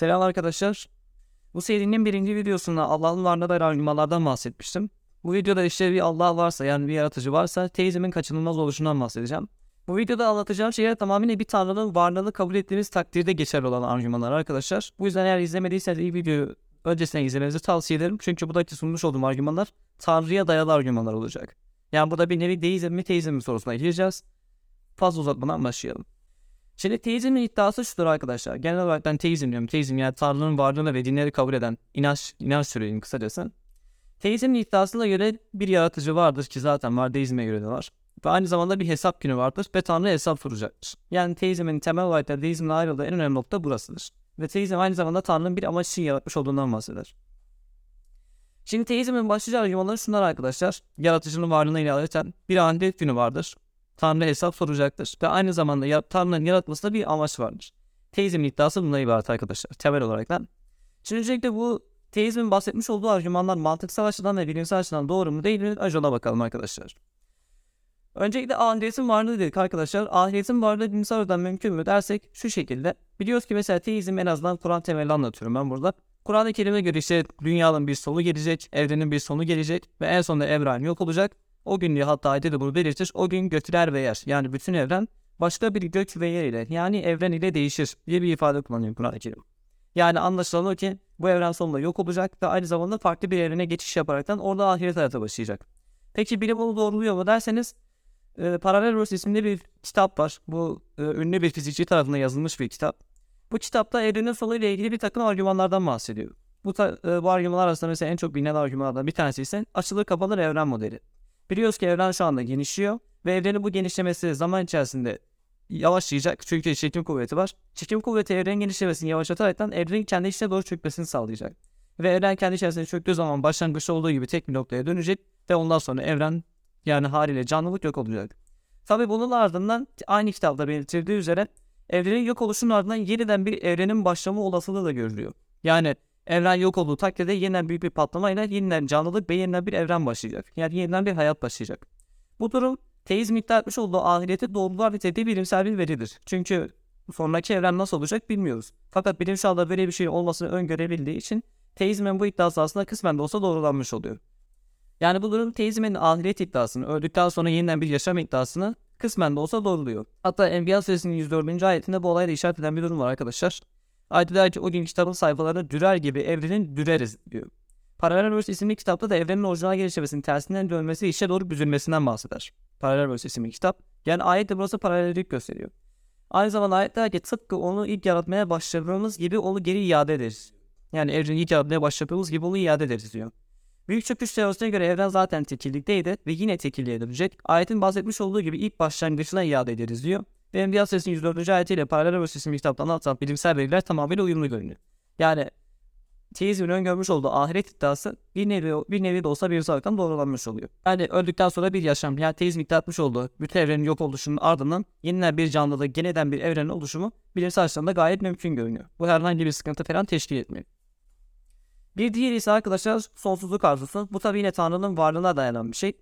Selam arkadaşlar. Bu serinin birinci videosunda Allah'ın varlığına dair argümanlardan bahsetmiştim. Bu videoda işte bir Allah varsa yani bir yaratıcı varsa teizmin kaçınılmaz oluşundan bahsedeceğim. Bu videoda anlatacağım şeyler tamamıyla bir tanrının varlığını kabul ettiğimiz takdirde geçerli olan argümanlar arkadaşlar. Bu yüzden eğer izlemediyseniz iyi videoyu öncesine izlemenizi tavsiye ederim. Çünkü buradaki sunmuş olduğum argümanlar tanrıya dayalı argümanlar olacak. Yani burada bir nevi deizm mi teizm mi sorusuna gireceğiz. Fazla uzatmadan başlayalım. Şimdi teizmin iddiası şudur arkadaşlar. Genel olarak ben teizm diyorum. Teizm yani Tanrı'nın varlığını ve dinleri kabul eden inanç, inanç türüyüm kısacası. Teizmin iddiasına göre bir yaratıcı vardır ki zaten var deizme göre de var. Ve aynı zamanda bir hesap günü vardır ve Tanrı hesap soracaktır. Yani teizmin temel olarak da deizmle ayrıldığı en önemli nokta burasıdır. Ve teizm aynı zamanda Tanrı'nın bir amaç için yaratmış olduğundan bahseder. Şimdi teizmin başlıca argümanları şunlar arkadaşlar. Yaratıcının varlığına ilaveten bir ahiret günü vardır. Tanrı hesap soracaktır. Ve aynı zamanda ya, Tanrı'nın yaratmasında bir amaç vardır. Teizmin iddiası bundan ibaret arkadaşlar. Temel olarak lan. Şimdi öncelikle bu teizmin bahsetmiş olduğu argümanlar mantıksal açıdan ve bilimsel açıdan doğru mu değil mi? Önce ona bakalım arkadaşlar. Öncelikle ahiretin varlığı dedik arkadaşlar. Ahiretin varlığı bilimsel açıdan mümkün mü dersek şu şekilde. Biliyoruz ki mesela teizm en azından Kur'an temelli anlatıyorum ben burada. Kur'an-ı Kerim'e göre işte dünyanın bir sonu gelecek, evrenin bir sonu gelecek ve en sonunda evren yok olacak. O gün diye hatta ayette de bunu belirtir. O gün götüler ve yer. Yani bütün evren başka bir gök ve yer ile yani evren ile değişir diye bir ifade kullanıyor Kur'an-ı Kerim. Yani anlaşılan o ki bu evren sonunda yok olacak ve aynı zamanda farklı bir evrene geçiş yaparaktan orada ahiret hayata başlayacak. Peki bilim bunu doğruluyor mu derseniz e, Parallelverse isimli bir kitap var. Bu e, ünlü bir fizikçi tarafından yazılmış bir kitap. Bu kitapta evrenin sonu ile ilgili bir takım argümanlardan bahsediyor. Bu, ta, e, bu argümanlar arasında mesela en çok bilinen argümanlardan bir tanesi ise açılır kapanır evren modeli. Biliyoruz ki evren şu anda genişliyor ve evrenin bu genişlemesi zaman içerisinde yavaşlayacak çünkü çekim kuvveti var. Çekim kuvveti evrenin genişlemesini yavaşlataraktan evrenin kendi içine doğru çökmesini sağlayacak. Ve evren kendi içerisinde çöktüğü zaman başlangıçta olduğu gibi tek bir noktaya dönecek ve ondan sonra evren yani haliyle canlılık yok olacak. Tabi bunun ardından aynı kitapta belirtildiği üzere evrenin yok oluşunun ardından yeniden bir evrenin başlama olasılığı da görülüyor. Yani evren yok olduğu takdirde yeniden büyük bir patlamayla yeniden canlılık ve yeniden bir evren başlayacak. Yani yeniden bir hayat başlayacak. Bu durum teizm iddia etmiş olduğu ahireti doğrular niteliği bilimsel bir veridir. Çünkü sonraki evren nasıl olacak bilmiyoruz. Fakat bilim şu böyle bir şey olmasını öngörebildiği için teizmin bu iddiası aslında kısmen de olsa doğrulanmış oluyor. Yani bu durum teizmin ahiret iddiasını, öldükten sonra yeniden bir yaşam iddiasını kısmen de olsa doğruluyor. Hatta Enbiya suresinin 104. ayetinde bu olayla işaret eden bir durum var arkadaşlar. Ki o gün kitabın sayfalarını dürer gibi evrenin düreriz diyor. Paralelverse isimli kitapta da evrenin orijinal gelişmesinin tersinden dönmesi işe doğru büzülmesinden bahseder. Paralelverse isimli kitap. Yani ayette burası paralellik gösteriyor. Aynı zamanda ayet der ki tıpkı onu ilk yaratmaya başladığımız gibi onu geri iade ederiz. Yani evreni ilk yaratmaya başladığımız gibi onu iade ederiz diyor. Büyük çöküş teorisine göre evren zaten tekillikteydi ve yine tekilliğe dönecek. Ayetin bahsetmiş olduğu gibi ilk başlangıçına iade ederiz diyor. Ve Enbiya Suresinin 104. ayetiyle Paralelverse isimli kitapta anlatılan bilimsel veriler tamamıyla uyumlu görünüyor. Yani teizmin öngörmüş olduğu ahiret iddiası bir nevi, bir nevi de olsa bilimsel olarak doğrulanmış oluyor. Yani öldükten sonra bir yaşam, yani teizm iddia etmiş olduğu bütün evrenin yok oluşunun ardından yeniden bir canlılığı, yeniden bir evrenin oluşumu bilimsel açıdan da gayet mümkün görünüyor. Bu herhangi bir sıkıntı falan teşkil etmiyor. Bir diğeri ise arkadaşlar sonsuzluk arzusu. Bu tabi yine Tanrı'nın varlığına dayanan bir şey.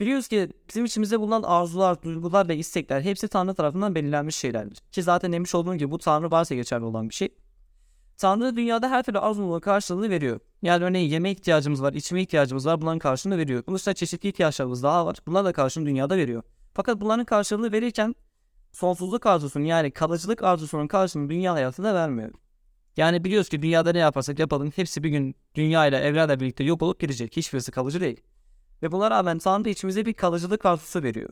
Biliyoruz ki bizim içimizde bulunan arzular, duygular ve istekler hepsi Tanrı tarafından belirlenmiş şeylerdir. Ki zaten demiş olduğum gibi bu Tanrı varsa geçerli olan bir şey. Tanrı dünyada her türlü arzunun karşılığını veriyor. Yani örneğin yeme ihtiyacımız var, içme ihtiyacımız var bunların karşılığını veriyor. Bunun dışında çeşitli ihtiyaçlarımız daha var. Bunlar da karşılığını dünyada veriyor. Fakat bunların karşılığını verirken sonsuzluk arzusunun yani kalıcılık arzusunun karşılığını dünya hayatında vermiyor. Yani biliyoruz ki dünyada ne yaparsak yapalım hepsi bir gün dünya ile evrenle birlikte yok olup gidecek. Hiçbirisi kalıcı değil. Ve buna rağmen Tanrı içimize bir kalıcılık arzusu veriyor.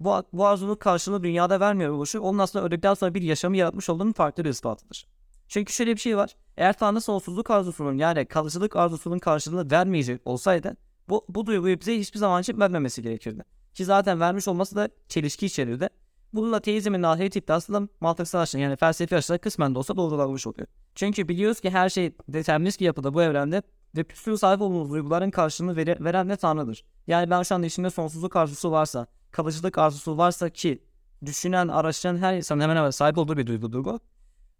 Bu, bu arzunun karşılığını dünyada vermiyor oluşu onun aslında öldükten sonra bir yaşamı yaratmış olduğunun farklı bir ispatıdır. Çünkü şöyle bir şey var. Eğer Tanrı sonsuzluk arzusunun yani kalıcılık arzusunun karşılığını vermeyecek olsaydı bu, bu duyguyu bize hiçbir zaman için vermemesi gerekirdi. Ki zaten vermiş olması da çelişki içerirdi. Bununla teizmin ahiret iddiası da mantıksal açıdan yani felsefi açıdan kısmen de olsa doğrulanmış oluyor. Çünkü biliyoruz ki her şey determinist yapıda bu evrende ve bütün sahip olduğumuz duyguların karşılığını vere, veren de Tanrı'dır. Yani ben şu anda içimde sonsuzluk arzusu varsa, kalıcılık arzusu varsa ki düşünen, araştıran her insanın hemen hemen sahip olduğu bir duygu duygu.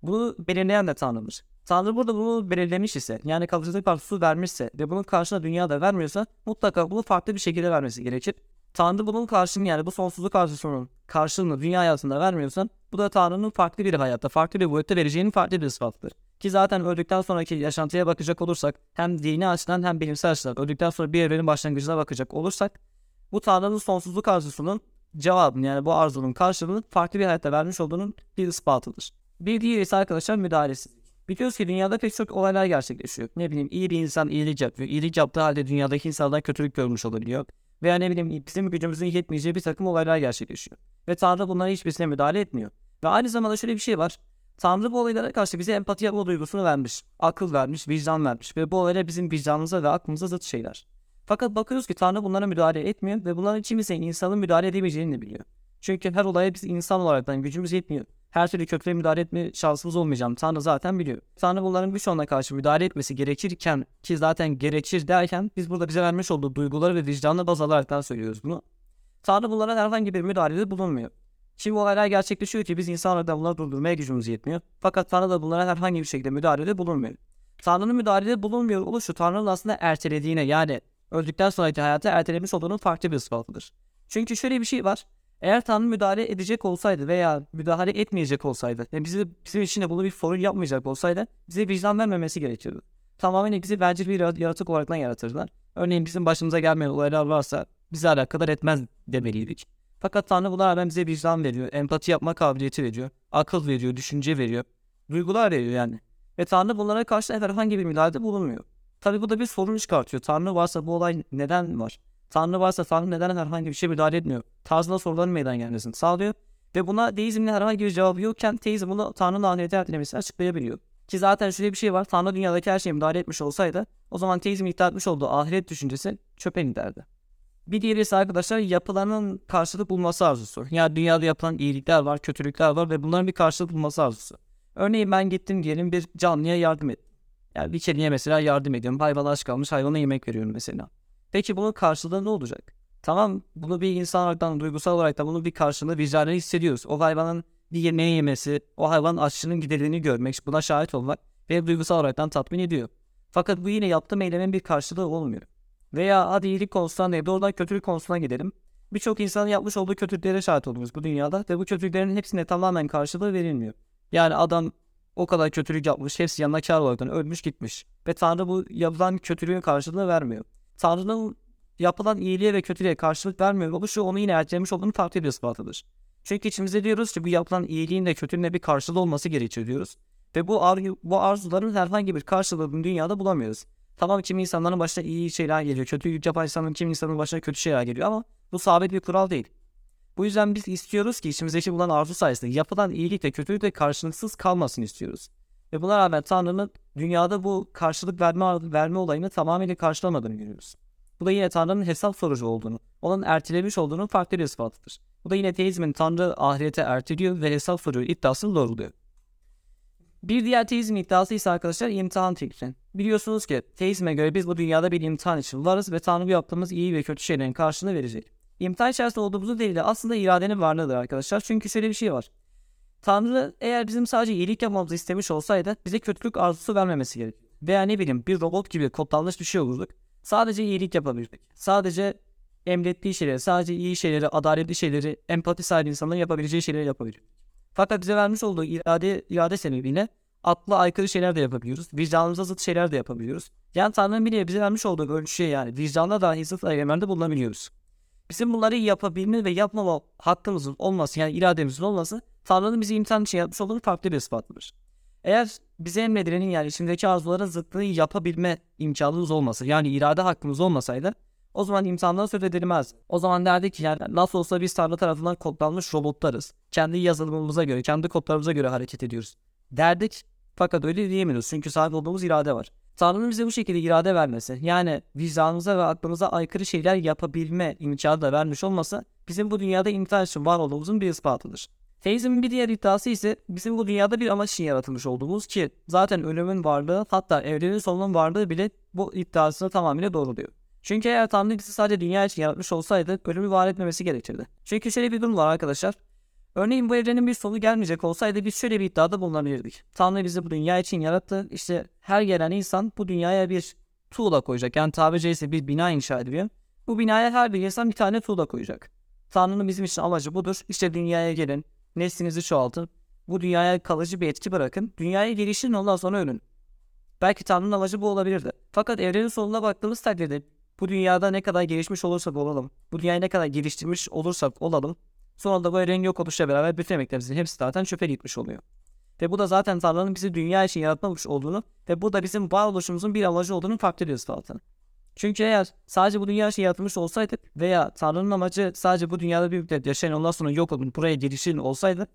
Bunu belirleyen de Tanrı'dır. Tanrı burada bunu belirlemiş ise, yani kalıcılık arzusu vermişse ve bunun karşılığında dünyada vermiyorsa mutlaka bunu farklı bir şekilde vermesi gerekir. Tanrı bunun karşılığını yani bu sonsuzluk arzusunun karşılığını dünya hayatında vermiyorsa bu da Tanrı'nın farklı bir hayatta, farklı bir boyutta vereceğinin farklı bir ispatıdır. Ki zaten öldükten sonraki yaşantıya bakacak olursak hem dini açıdan hem bilimsel açıdan öldükten sonra bir evrenin başlangıcına bakacak olursak bu Tanrı'nın sonsuzluk arzusunun cevabını yani bu arzunun karşılığını farklı bir hayatta vermiş olduğunun bir ispatıdır. Bir diğeri ise arkadaşlar müdahalesi. Biliyoruz ki dünyada pek çok olaylar gerçekleşiyor. Ne bileyim iyi bir insan iyilik yapıyor. İyilik yaptığı halde dünyadaki insanlar kötülük görmüş olabiliyor. Veya ne bileyim bizim gücümüzün yetmeyeceği bir takım olaylar gerçekleşiyor. Ve Tanrı bunların hiçbirisine müdahale etmiyor. Ve aynı zamanda şöyle bir şey var. Tanrı bu olaylara karşı bize empati yapma duygusunu vermiş. Akıl vermiş, vicdan vermiş. Ve bu olaylar bizim vicdanımıza ve aklımıza zıt şeyler. Fakat bakıyoruz ki Tanrı bunlara müdahale etmiyor ve bunların içimizde insanın müdahale edemeyeceğini de biliyor. Çünkü her olaya biz insan olaraktan gücümüz yetmiyor. Her türlü kötülüğe müdahale etme şansımız olmayacağını Tanrı zaten biliyor. Tanrı bunların birçoğuna karşı müdahale etmesi gerekirken ki zaten gerekir derken biz burada bize vermiş olduğu duyguları ve vicdanla baz alaraktan söylüyoruz bunu. Tanrı bunlara herhangi bir müdahalede bulunmuyor. Şimdi olaylar gerçekleşiyor ki biz insan olarak bunları durdurmaya gücümüz yetmiyor. Fakat Tanrı da bunlara herhangi bir şekilde müdahalede bulunmuyor. Tanrı'nın müdahalede bulunmuyor oluşu Tanrı'nın aslında ertelediğine yani öldükten sonraki hayatı ertelemiş olduğunun farklı bir ispatıdır. Çünkü şöyle bir şey var. Eğer Tanrı müdahale edecek olsaydı veya müdahale etmeyecek olsaydı ve bizi, bizim için de bunu bir sorun yapmayacak olsaydı bize vicdan vermemesi gerekirdi. Tamamen bizi bencil bir yaratık olarak yaratırdılar. Örneğin bizim başımıza gelmeyen olaylar varsa bize alakadar etmez demeliydik. Fakat Tanrı buna rağmen bize vicdan veriyor, empati yapma kabiliyeti veriyor, akıl veriyor, düşünce veriyor, duygular veriyor yani. Ve Tanrı bunlara karşı herhangi bir müdahalede bulunmuyor. Tabi bu da bir sorun çıkartıyor. Tanrı varsa bu olay neden var? Tanrı varsa Tanrı neden herhangi bir şey müdahale etmiyor? Tarzında soruların meydan gelmesini sağlıyor. Ve buna deizmin herhangi bir cevabı yokken teizm bunu Tanrı'nın ahirete ertelemesini açıklayabiliyor. Ki zaten şöyle bir şey var. Tanrı dünyadaki her şeye müdahale etmiş olsaydı o zaman teizm iddia etmiş olduğu ahiret düşüncesi çöpe giderdi. Bir diğeri ise arkadaşlar yapılanın karşılık bulması arzusu. Yani dünyada yapılan iyilikler var, kötülükler var ve bunların bir karşılık bulması arzusu. Örneğin ben gittim diyelim bir canlıya yardım ettim. Yani bir kediye mesela yardım ediyorum. Hayvan aç kalmış hayvana yemek veriyorum mesela. Peki bunun karşılığı ne olacak? Tamam bunu bir insan olarak duygusal olarak da bunun bir karşılığı vicdanı hissediyoruz. O hayvanın bir yemeği yemesi, o hayvanın açlığının giderildiğini görmek, buna şahit olmak ve duygusal olarak tatmin ediyor. Fakat bu yine yaptığım eylemin bir karşılığı olmuyor. Veya hadi iyilik konusundan değil doğrudan kötülük konusuna gidelim. Birçok insanın yapmış olduğu kötülüklere şahit oluyoruz bu dünyada ve bu kötülüklerin hepsine tamamen karşılığı verilmiyor. Yani adam o kadar kötülük yapmış, hepsi yanına kar olarak ölmüş gitmiş. Ve Tanrı bu yapılan kötülüğün karşılığını vermiyor. Tanrı'nın yapılan iyiliğe ve kötülüğe karşılık vermiyor oluşu onu yine ertelemiş olduğunu bir ispatıdır. Çünkü içimizde diyoruz ki bu yapılan iyiliğin de kötülüğün de bir karşılığı olması gerekiyor diyoruz. Ve bu, ar bu arzuların herhangi bir karşılığını dünyada bulamıyoruz. Tamam kimi insanların başına iyi şeyler geliyor. Kötü yapan kimi insanın başına kötü şeyler geliyor ama bu sabit bir kural değil. Bu yüzden biz istiyoruz ki içimizdeki bulan arzu sayesinde yapılan iyilik ve kötülük de karşılıksız kalmasın istiyoruz. Ve buna rağmen Tanrı'nın dünyada bu karşılık verme, verme olayını tamamıyla karşılamadığını görüyoruz. Bu da yine Tanrı'nın hesap sorucu olduğunu, onun ertelemiş olduğunu farklı bir ispatıdır. Bu da yine teizmin Tanrı ahirete erteliyor ve hesap soruyor iddiasını doğruluyor. Bir diğer teizm iddiası ise arkadaşlar imtihan fikri. Biliyorsunuz ki teizme göre biz bu dünyada bir imtihan için varız ve Tanrı yaptığımız iyi ve kötü şeylerin karşılığını verecek. İmtihan içerisinde olduğumuzu değil de aslında iradenin varlığıdır arkadaşlar. Çünkü şöyle bir şey var. Tanrı eğer bizim sadece iyilik yapmamızı istemiş olsaydı bize kötülük arzusu vermemesi gerek. Veya ne bileyim bir robot gibi kodlanmış bir şey olurduk. Sadece iyilik yapabilirdik. Sadece emrettiği şeyleri, sadece iyi şeyleri, adaletli şeyleri, empati sahibi insanların yapabileceği şeyleri yapabilir. Fakat bize vermiş olduğu irade, irade sebebiyle akla aykırı şeyler de yapabiliyoruz. Vicdanımıza zıt şeyler de yapabiliyoruz. Yani Tanrı'nın bile bize vermiş olduğu ölçüye yani vicdanla dahi zıt eylemlerde bulunabiliyoruz. Bizim bunları yapabilme ve yapmama hakkımızın olması yani irademizin olması Tanrı'nın bizi imtihan için yapmış olduğu farklı bir ispatıdır. Eğer bize emredilenin yani içindeki arzuların zıttını yapabilme imkanımız olmasa yani irade hakkımız olmasaydı o zaman imtihandan söz edilmez. O zaman derdik ki yani nasıl olsa biz Tanrı tarafından kodlanmış robotlarız. Kendi yazılımımıza göre, kendi kodlarımıza göre hareket ediyoruz. Derdik fakat öyle diyemiyoruz çünkü sahip olduğumuz irade var. Tanrı'nın bize bu şekilde irade vermesi yani vicdanımıza ve aklımıza aykırı şeyler yapabilme imkanı da vermiş olması bizim bu dünyada imtihan için var olduğumuzun bir ispatıdır. Teizmin bir diğer iddiası ise bizim bu dünyada bir amaç için yaratılmış olduğumuz ki zaten ölümün varlığı hatta evrenin sonunun varlığı bile bu iddiasını tamamıyla doğruluyor. Çünkü eğer Tanrı bizi sadece dünya için yaratmış olsaydı ölümü var etmemesi gerekirdi. Çünkü şöyle bir durum var arkadaşlar. Örneğin bu evrenin bir sonu gelmeyecek olsaydı biz şöyle bir iddiada bulunabilirdik. Tanrı bizi bu dünya için yarattı. İşte her gelen insan bu dünyaya bir tuğla koyacak. Yani tabiri caizse bir bina inşa ediyor. Bu binaya her bir insan bir tane tuğla koyacak. Tanrı'nın bizim için amacı budur. İşte dünyaya gelin, neslinizi çoğaltın. Bu dünyaya kalıcı bir etki bırakın. Dünyaya gelişin ondan sonra ölün. Belki Tanrı'nın amacı bu olabilirdi. Fakat evrenin sonuna baktığımız takdirde bu dünyada ne kadar gelişmiş olursak olalım, bu dünyayı ne kadar geliştirmiş olursak olalım, sonra da bu evrenin yok oluşuyla beraber bütün hepsi zaten çöpe gitmiş oluyor. Ve bu da zaten Tanrı'nın bizi dünya için yaratmamış olduğunu ve bu da bizim varoluşumuzun bir amacı olduğunu fark ediyoruz zaten. Çünkü eğer sadece bu dünya için yaratılmış olsaydık veya Tanrı'nın amacı sadece bu dünyada bir müddet yaşayın ondan sonra yok olun buraya gelişin olsaydı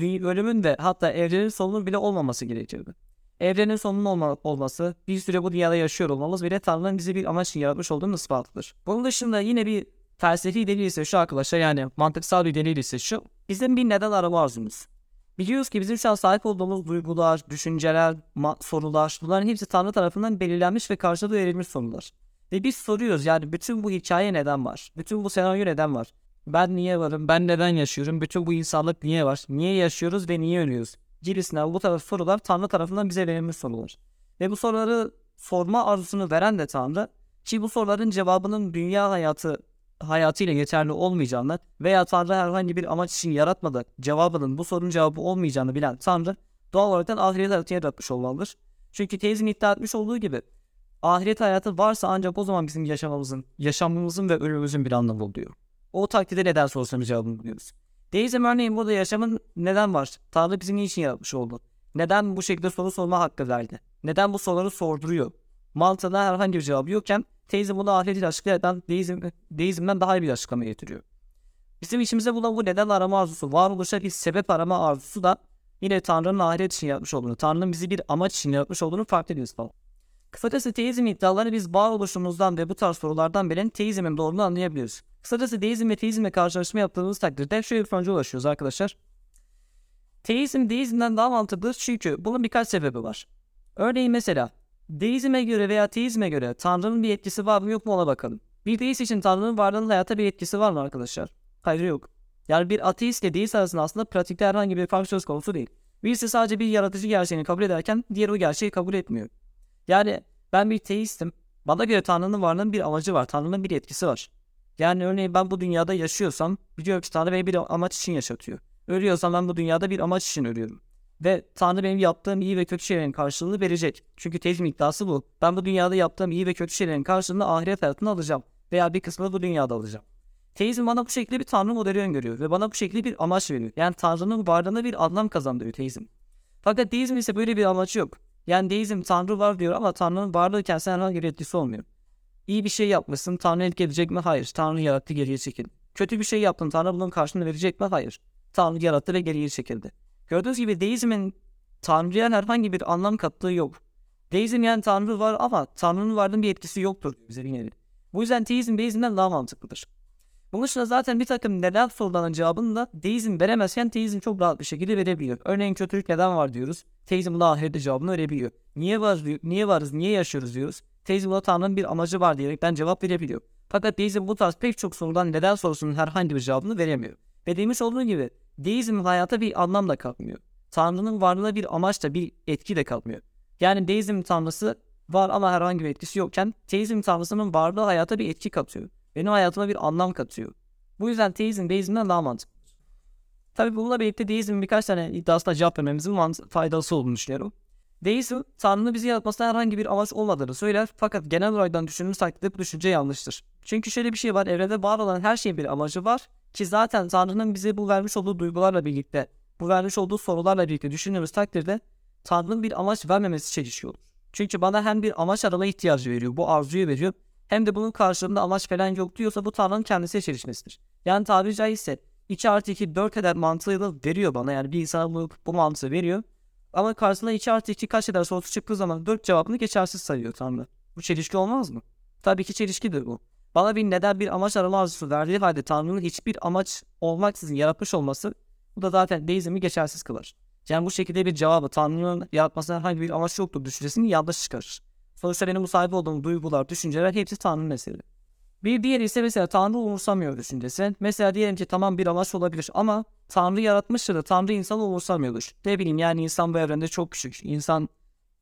ölümün ve hatta evrenin sonunun bile olmaması gerekirdi. Evrenin sonunun olma, olması, bir süre bu dünyada yaşıyor olmamız bile Tanrı'nın bizi bir amaç için yaratmış olduğunun ispatıdır. Bunun dışında yine bir felsefi delil ise şu arkadaşlar yani mantıksal bir delil ise şu. Bizim bir neden arama arzumuz. Biliyoruz ki bizim şu an sahip olduğumuz duygular, düşünceler, sorular bunların hepsi Tanrı tarafından belirlenmiş ve karşılığı verilmiş sorular. Ve biz soruyoruz yani bütün bu hikaye neden var? Bütün bu senaryo neden var? Ben niye varım? Ben neden yaşıyorum? Bütün bu insanlık niye var? Niye yaşıyoruz ve niye ölüyoruz? Gibisinden bu tarz sorular Tanrı tarafından bize verilmiş sorular. Ve bu soruları sorma arzusunu veren de Tanrı ki bu soruların cevabının dünya hayatı hayatıyla yeterli olmayacağını veya Tanrı herhangi bir amaç için yaratmadı cevabının bu sorunun cevabı olmayacağını bilen Tanrı doğal olarak ahiret hayatı yaratmış olmalıdır. Çünkü teyzin iddia etmiş olduğu gibi ahiret hayatı varsa ancak o zaman bizim yaşamamızın, yaşamımızın ve ölümümüzün bir anlamı oluyor. O takdirde neden sorusuna cevabını buluyoruz. Deizm örneğin burada yaşamın neden var? Tanrı bizi niçin yaratmış oldu? Neden bu şekilde soru sorma hakkı verdi? Neden bu soruları sorduruyor? Mantığına herhangi bir cevabı yokken teizm bunu ahiretiyle açıklayan deizm, deizmden daha iyi bir açıklama getiriyor. Bizim içimize bulan bu neden arama arzusu, varoluşa bir sebep arama arzusu da yine Tanrı'nın ahiret için yapmış olduğunu, Tanrı'nın bizi bir amaç için yapmış olduğunu fark ediyoruz falan. Kısacası teizm iddialarını biz varoluşumuzdan ve bu tarz sorulardan beri teizmin doğruluğunu anlayabiliyoruz. Kısacası deizm ve teizmle karşılaşma yaptığımız takdirde şöyle bir sonuca ulaşıyoruz arkadaşlar. Teizm deizmden daha mantıklı çünkü bunun birkaç sebebi var. Örneğin mesela deizme göre veya teizme göre Tanrı'nın bir etkisi var mı yok mu ona bakalım. Bir deist için Tanrı'nın varlığının hayata bir etkisi var mı arkadaşlar? Hayır yok. Yani bir ateist ile deist arasında aslında pratikte herhangi bir fark söz konusu değil. Birisi sadece bir yaratıcı gerçeğini kabul ederken diğer o gerçeği kabul etmiyor. Yani ben bir teistim. Bana göre Tanrı'nın varlığının bir amacı var. Tanrı'nın bir etkisi var. Yani örneğin ben bu dünyada yaşıyorsam biliyorum ki Tanrı beni bir amaç için yaşatıyor. Ölüyorsam ben bu dünyada bir amaç için ölüyorum. Ve Tanrı benim yaptığım iyi ve kötü şeylerin karşılığını verecek. Çünkü tezim iddiası bu. Ben bu dünyada yaptığım iyi ve kötü şeylerin karşılığını ahiret hayatında alacağım. Veya bir kısmını bu dünyada alacağım. Teizm bana bu şekilde bir tanrı modeli öngörüyor ve bana bu şekilde bir amaç veriyor. Yani tanrının varlığına bir anlam kazandırıyor teizm. Fakat deizm ise böyle bir amacı yok. Yani deizm tanrı var diyor ama tanrının varlığı kendisine herhangi bir etkisi olmuyor. İyi bir şey yapmışsın tanrı etki edecek mi? Hayır. Tanrı yarattı geriye çekildi. Kötü bir şey yaptın tanrı bunun karşılığını verecek mi? Hayır. Tanrı yarattı ve geriye çekildi. Gördüğünüz gibi deizmin tanrıya herhangi bir anlam kattığı yok. Deizm yani tanrı var ama tanrının varlığının bir etkisi yoktur bize yine. Bu yüzden teizm deizmden daha mantıklıdır. Bunun dışında zaten bir takım neden sorularının cevabını da deizm veremezken teizm çok rahat bir şekilde verebiliyor. Örneğin kötülük neden var diyoruz. Teizm buna ahirette cevabını verebiliyor. Niye var, niye varız, niye yaşıyoruz diyoruz. Teizm buna Tanrı'nın bir amacı var diyerekten cevap verebiliyor. Fakat deizm bu tarz pek çok sorudan neden sorusunun herhangi bir cevabını veremiyor. Ve demiş olduğu gibi deizm hayata bir anlam da katmıyor. Tanrı'nın varlığına bir amaç da bir etki de katmıyor. Yani deizm tanrısı var ama herhangi bir etkisi yokken teizm tanrısının varlığı hayata bir etki katıyor. Benim hayatıma bir anlam katıyor. Bu yüzden teizm deizmden daha mantıklı. Tabi bununla birlikte deizmin birkaç tane iddiasına cevap vermemizin faydası olduğunu düşünüyorum. Deizm, Tanrı'nın bizi yaratmasına herhangi bir amaç olmadığını söyler fakat genel olarak düşündüğümüz takdirde bu düşünce yanlıştır. Çünkü şöyle bir şey var, evrende var olan her şeyin bir amacı var ki zaten Tanrı'nın bize bu vermiş olduğu duygularla birlikte, bu vermiş olduğu sorularla birlikte düşündüğümüz takdirde Tanrı'nın bir amaç vermemesi çelişiyor. Çünkü bana hem bir amaç arama ihtiyacı veriyor, bu arzuyu veriyor hem de bunun karşılığında amaç falan yok diyorsa bu Tanrı'nın kendisi çelişmesidir. Yani tabiri caizse 2 artı 2 4 eder mantığıyla veriyor bana. Yani bir insan bu, bu mantığı veriyor. Ama karşısında 2 artı 2 kaç eder sorusu çıktığı zaman 4 cevabını geçersiz sayıyor Tanrı. Bu çelişki olmaz mı? Tabii ki çelişkidir bu. Bana bir neden bir amaç arama arzusu verdiği halde Tanrı'nın hiçbir amaç olmaksızın yaratmış olması bu da zaten deizmi geçersiz kılar. Yani bu şekilde bir cevabı Tanrı'nın yaratmasına herhangi bir amaç yoktur düşüncesini yanlış çıkarır. Sonuçta benim bu sahip olduğum duygular, düşünceler hepsi Tanrı'nın eseri. Bir diğeri ise mesela Tanrı umursamıyor düşüncesi. Mesela diyelim ki tamam bir amaç olabilir ama Tanrı yaratmıştır da Tanrı insanı umursamıyordur. Ne bileyim yani insan bu evrende çok küçük. İnsan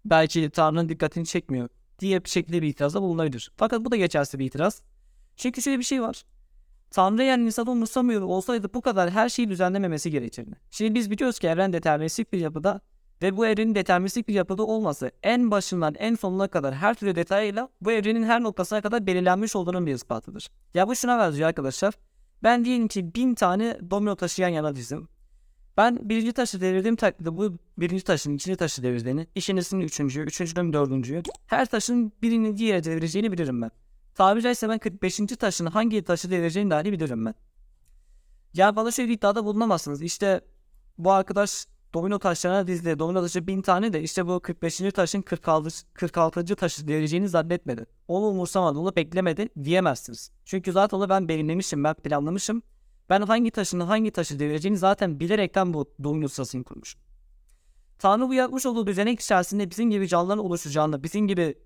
belki Tanrı'nın dikkatini çekmiyor diye bir şekilde bir itirazda bulunabilir. Fakat bu da geçersiz bir itiraz. Çünkü şöyle bir şey var. Tanrı yani insanı umursamıyor olsaydı bu kadar her şeyi düzenlememesi gerekirdi. Şimdi biz biliyoruz ki evren deterministik bir yapıda ve bu evrenin deterministik bir yapıda olması en başından en sonuna kadar her türlü detayıyla bu evrenin her noktasına kadar belirlenmiş olduğunun bir ispatıdır. Ya bu şuna benziyor arkadaşlar. Ben diyelim ki bin tane domino taşıyan yana dizim. Ben birinci taşı devirdiğim takdirde bu birinci taşın ikinci taşı devirdiğini, ikincisinin üçüncüyü, üçüncünün dördüncüyü, her taşın birini diğeri devireceğini bilirim ben. Tabiri caizse ben 45. taşın hangi taşı devireceğini dahi bilirim ben. Ya bana şöyle iddiada bulunamazsınız. İşte bu arkadaş domino taşlarına dizdi. Domino taşı bin tane de işte bu 45. taşın 46. 46. taşı devireceğini zannetmedi. Onu umursamadı, onu beklemedi diyemezsiniz. Çünkü zaten onu ben belirlemişim, ben planlamışım. Ben hangi taşını hangi taşı devireceğini zaten bilerekten bu domino sırasını kurmuşum. Tanrı bu yapmış olduğu düzenek içerisinde bizim gibi canlıların oluşacağını, bizim gibi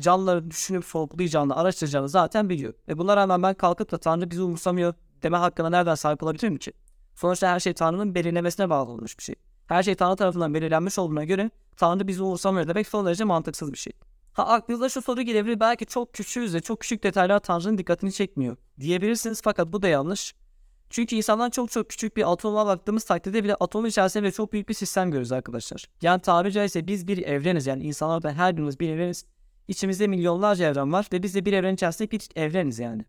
canlıları düşünüp sorgulayacağını, araştıracağını zaten biliyor. Ve buna rağmen ben kalkıp da Tanrı bizi umursamıyor deme hakkına nereden sahip olabilirim ki? Sonuçta her şey Tanrı'nın belirlemesine bağlı olmuş bir şey. Her şey Tanrı tarafından belirlenmiş olduğuna göre Tanrı bizi umursamıyor demek son derece mantıksız bir şey. Ha aklınıza şu soru gelebilir belki çok küçüğüz ve çok küçük detaylar Tanrı'nın dikkatini çekmiyor diyebilirsiniz fakat bu da yanlış. Çünkü insandan çok çok küçük bir atoma baktığımız takdirde bile atom içerisinde çok büyük bir sistem görürüz arkadaşlar. Yani tabiri caizse biz bir evreniz yani insanlar da her birimiz bir evreniz. İçimizde milyonlarca evren var ve biz de bir evren içerisinde bir evreniz yani.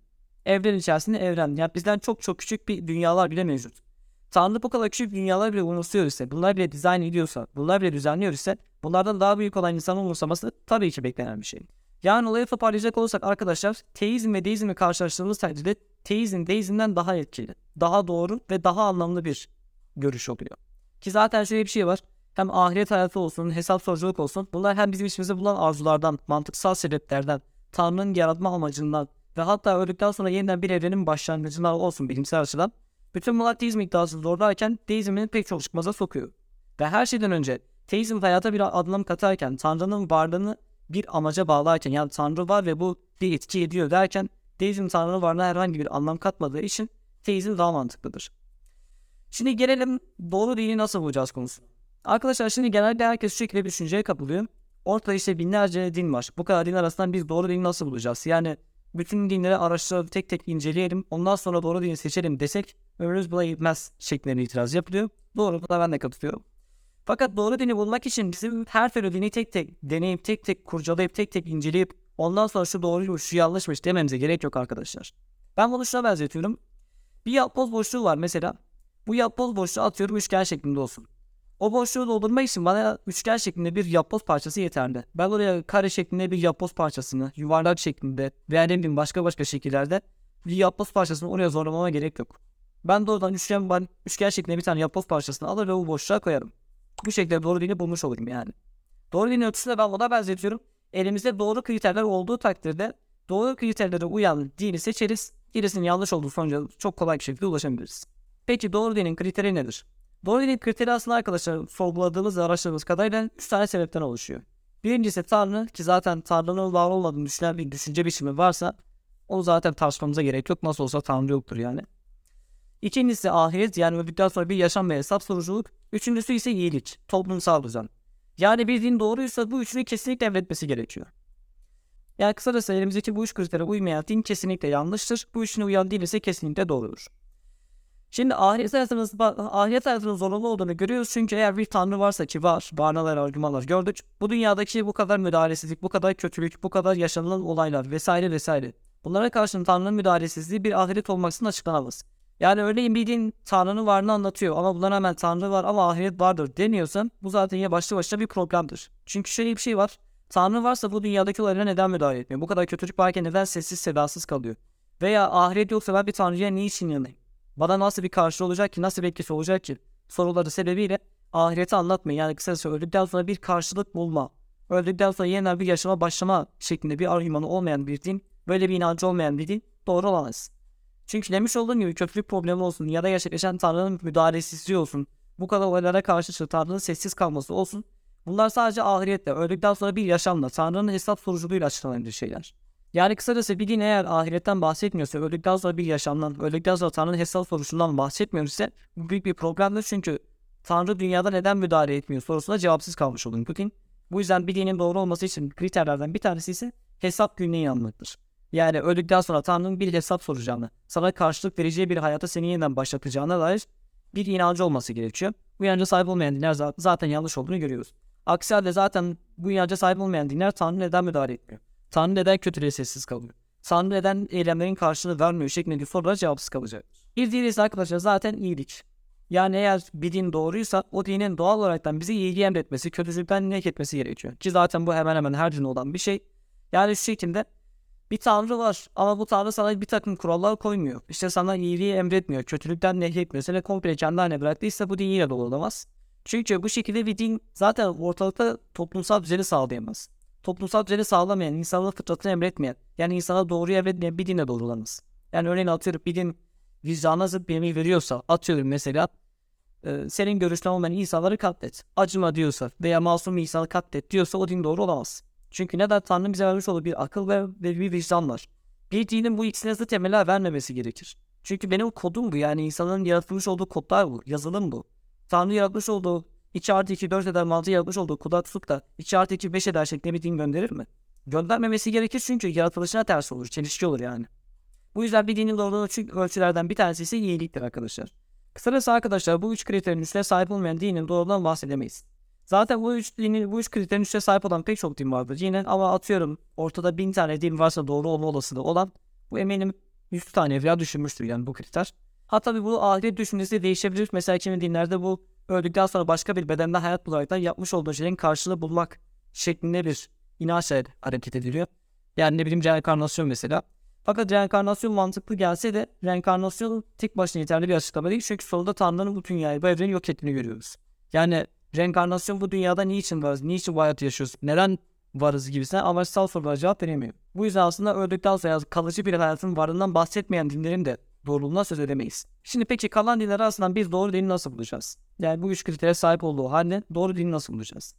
Evren içerisinde evren. Yani bizden çok çok küçük bir dünyalar bile mevcut. Tanrı bu kadar küçük dünyalar bile umursuyor ise, bunlar bile dizayn ediyorsa, bunlar bile düzenliyor ise bunlardan daha büyük olan insanın umursaması tabii ki beklenen bir şey. Yani olayı toparlayacak olursak arkadaşlar teizm ve deizmi karşılaştırdığımız takdirde teizm deizmden daha etkili, daha doğru ve daha anlamlı bir görüş oluyor. Ki zaten şöyle bir şey var. Hem ahiret hayatı olsun, hesap soruculuk olsun. Bunlar hem bizim içimizde bulunan arzulardan, mantıksal sebeplerden, Tanrı'nın yaratma amacından ve hatta öldükten sonra yeniden bir evrenin başlangıcından olsun bilimsel açıdan. Bütün bunlar teizm iddiası doğrudayken deizmin pek çok çıkmaza sokuyor. Ve her şeyden önce teizm hayata bir anlam katarken, Tanrı'nın varlığını bir amaca bağlarken yani Tanrı var ve bu bir etki ediyor derken deizm Tanrı'nın varlığına herhangi bir anlam katmadığı için teizm daha mantıklıdır. Şimdi gelelim doğru dini nasıl bulacağız konusuna. Arkadaşlar şimdi genelde herkes şu şekilde düşünceye kapılıyor. Ortada işte binlerce din var. Bu kadar din arasından biz doğru dini nasıl bulacağız? Yani bütün dinleri araştırıp tek tek inceleyelim. Ondan sonra doğru dini seçelim desek ömrümüz buna gitmez şeklinde itiraz yapılıyor. Doğru buna ben de katılıyorum. Fakat doğru dini bulmak için bizim her dini tek tek deneyip tek tek kurcalayıp tek tek inceleyip ondan sonra şu doğruymuş şu yanlışmış dememize gerek yok arkadaşlar. Ben bunu şuna benzetiyorum. Bir yapboz boşluğu var mesela. Bu yapboz boşluğu atıyorum üçgen şeklinde olsun. O boşluğu doldurmak için bana üçgen şeklinde bir yapboz parçası yeterli. Ben oraya kare şeklinde bir yapboz parçasını, yuvarlak şeklinde veya ne bileyim başka başka şekillerde bir yapboz parçasını oraya zorlamama gerek yok. Ben doğrudan üçgen, ben üçgen şeklinde bir tane yapboz parçasını alır ve bu boşluğa koyarım. Bu şekilde doğru dini bulmuş olurum yani. Doğru dini ölçüsüne ben buna benzetiyorum. Elimizde doğru kriterler olduğu takdirde doğru kriterlere uyan dini seçeriz. Gerisinin yanlış olduğu sonuca çok kolay bir şekilde ulaşabiliriz. Peki doğru dinin kriteri nedir? Doğru dinin kriteri aslında arkadaşlar sorguladığımız ve araştırdığımız kadarıyla 3 tane sebepten oluşuyor. Birincisi Tanrı ki zaten Tanrı'nın var olmadığını düşünen bir düşünce biçimi varsa onu zaten tartışmamıza gerek yok. Nasıl olsa Tanrı yoktur yani. İkincisi ahiret yani öldükten sonra bir yaşam ve hesap soruculuk. Üçüncüsü ise iyilik, toplumsal düzen. Yani bir din doğruysa bu üçünü kesinlikle emretmesi gerekiyor. Yani kısacası elimizdeki bu üç kritere uymayan din kesinlikle yanlıştır. Bu üçüne uyan din ise kesinlikle doğrudur. Şimdi ahiret hayatımız, ahiret hayatının zorunlu olduğunu görüyoruz çünkü eğer bir tanrı varsa ki var, barnalar, argümanlar gördük. Bu dünyadaki bu kadar müdahalesizlik, bu kadar kötülük, bu kadar yaşanılan olaylar vesaire vesaire. Bunlara karşın tanrının müdahalesizliği bir ahiret olmaksızın açıklanamaz. Yani örneğin bir din Tanrı'nın varlığını anlatıyor ama buna rağmen Tanrı var ama ahiret vardır deniyorsan bu zaten ya başlı başına bir problemdir. Çünkü şöyle bir şey var. Tanrı varsa bu dünyadaki olaylara neden müdahale etmiyor? Bu kadar kötülük varken neden sessiz sedasız kalıyor? Veya ahiret yoksa ben bir Tanrı'ya niçin yanayım? Bana nasıl bir karşı olacak ki? Nasıl bir etkisi olacak ki? Soruları sebebiyle ahireti anlatmayın. Yani kısacası öldükten sonra bir karşılık bulma. Öldükten sonra yeniden bir yaşama başlama şeklinde bir argümanı olmayan bir din, böyle bir inancı olmayan bir din doğru olamaz. Çünkü demiş olduğum gibi kötülük problemi olsun ya da gerçekleşen Tanrı'nın müdahalesizliği olsun. Bu kadar olaylara karşı Tanrı'nın sessiz kalması olsun. Bunlar sadece ahirette, öldükten sonra bir yaşamla, Tanrı'nın hesap soruculuğuyla açıklanabilir şeyler. Yani kısacası bir din eğer ahiretten bahsetmiyorsa, öldükten sonra bir yaşamdan, öldükten sonra Tanrı'nın hesap soruşundan bahsetmiyor ise bu büyük bir problemdir çünkü Tanrı dünyada neden müdahale etmiyor sorusuna cevapsız kalmış olur bu din. Bu yüzden bir dinin doğru olması için kriterlerden bir tanesi ise hesap gününe inanmaktır. Yani öldükten sonra Tanrı'nın bir hesap soracağını, sana karşılık vereceği bir hayata seni yeniden başlatacağına dair bir inancı olması gerekiyor. Bu inanca sahip olmayan dinler zaten yanlış olduğunu görüyoruz. Aksi halde zaten bu inanca sahip olmayan dinler Tanrı neden müdahale etmiyor? Tanrı neden kötülüğe sessiz kalıyor? Tanrı neden eylemlerin karşılığını vermiyor şeklinde sorular cevapsız kalacak. Bir din ise arkadaşlar zaten iyilik. Yani eğer bir din doğruysa o dinin doğal olaraktan bizi iyiliği emretmesi, kötülükten etmesi gerekiyor. Ki zaten bu hemen hemen her din olan bir şey. Yani şu şekilde bir tanrı var ama bu tanrı sana bir takım kurallar koymuyor. İşte sana iyiliği emretmiyor, kötülükten nehyetmiyor. Seni komple kendi bıraktıysa bu din yine doğru olamaz. Çünkü bu şekilde bir din zaten ortalıkta toplumsal düzeni sağlayamaz. Toplumsal düzeni sağlamayan, insanın fıtratını emretmeyen, yani insana doğruyu emretmeyen bir dinle doğrulanmaz. Yani örneğin atıyorum bir din vicdana zıt bir emir veriyorsa, atıyorum mesela e, senin görüşten olmayan insanları katlet. Acıma diyorsa veya masum bir insanı katlet diyorsa o din doğru olamaz. Çünkü neden Tanrı bize vermiş olduğu bir akıl ve, ve bir vicdan var. Bir dinin bu ikisine zıt emeller vermemesi gerekir. Çünkü benim kodum bu yani insanın yaratılmış olduğu kodlar bu, yazılım bu. Tanrı yaratmış olduğu 2 artı 2 4 eder mantığı yaratmış olduğu tutup da 2 artı 2 5 eder şeklinde bir din gönderir mi? Göndermemesi gerekir çünkü yaratılışına ters olur, çelişki olur yani. Bu yüzden bir dinin doğruluğu ölçülerden bir tanesi ise iyiliktir arkadaşlar. Kısacası arkadaşlar bu üç kriterin üstüne sahip olmayan dinin doğruluğundan bahsedemeyiz. Zaten bu üç dinin, bu üç kriterin üstüne sahip olan pek çok din vardır. Yine ama atıyorum ortada bin tane din varsa doğru olma olasılığı olan bu eminim 100 tane veya düşünmüştür yani bu kriter. Hatta bu ahiret düşüncesi değişebilir. Mesela kimi dinlerde bu öldükten sonra başka bir bedende hayat bularaktan yapmış olduğu şeyin karşılığı bulmak şeklinde bir inançla hareket ediliyor. Yani ne bileyim reenkarnasyon mesela. Fakat reenkarnasyon mantıklı gelse de reenkarnasyon tek başına yeterli bir açıklama değil. Çünkü sonunda Tanrı'nın bu dünyayı, bu evreni yok ettiğini görüyoruz. Yani reenkarnasyon bu dünyada niçin varız, niçin bu hayatı yaşıyoruz, neden varız gibisine amaçsal sorulara cevap veremiyor. Bu yüzden aslında öldükten sonra kalıcı bir hayatın varlığından bahsetmeyen dinlerin de doğruluğuna söz edemeyiz. Şimdi peki kalan dinler arasından biz doğru dini nasıl bulacağız? Yani bu üç kritere sahip olduğu halde doğru dini nasıl bulacağız?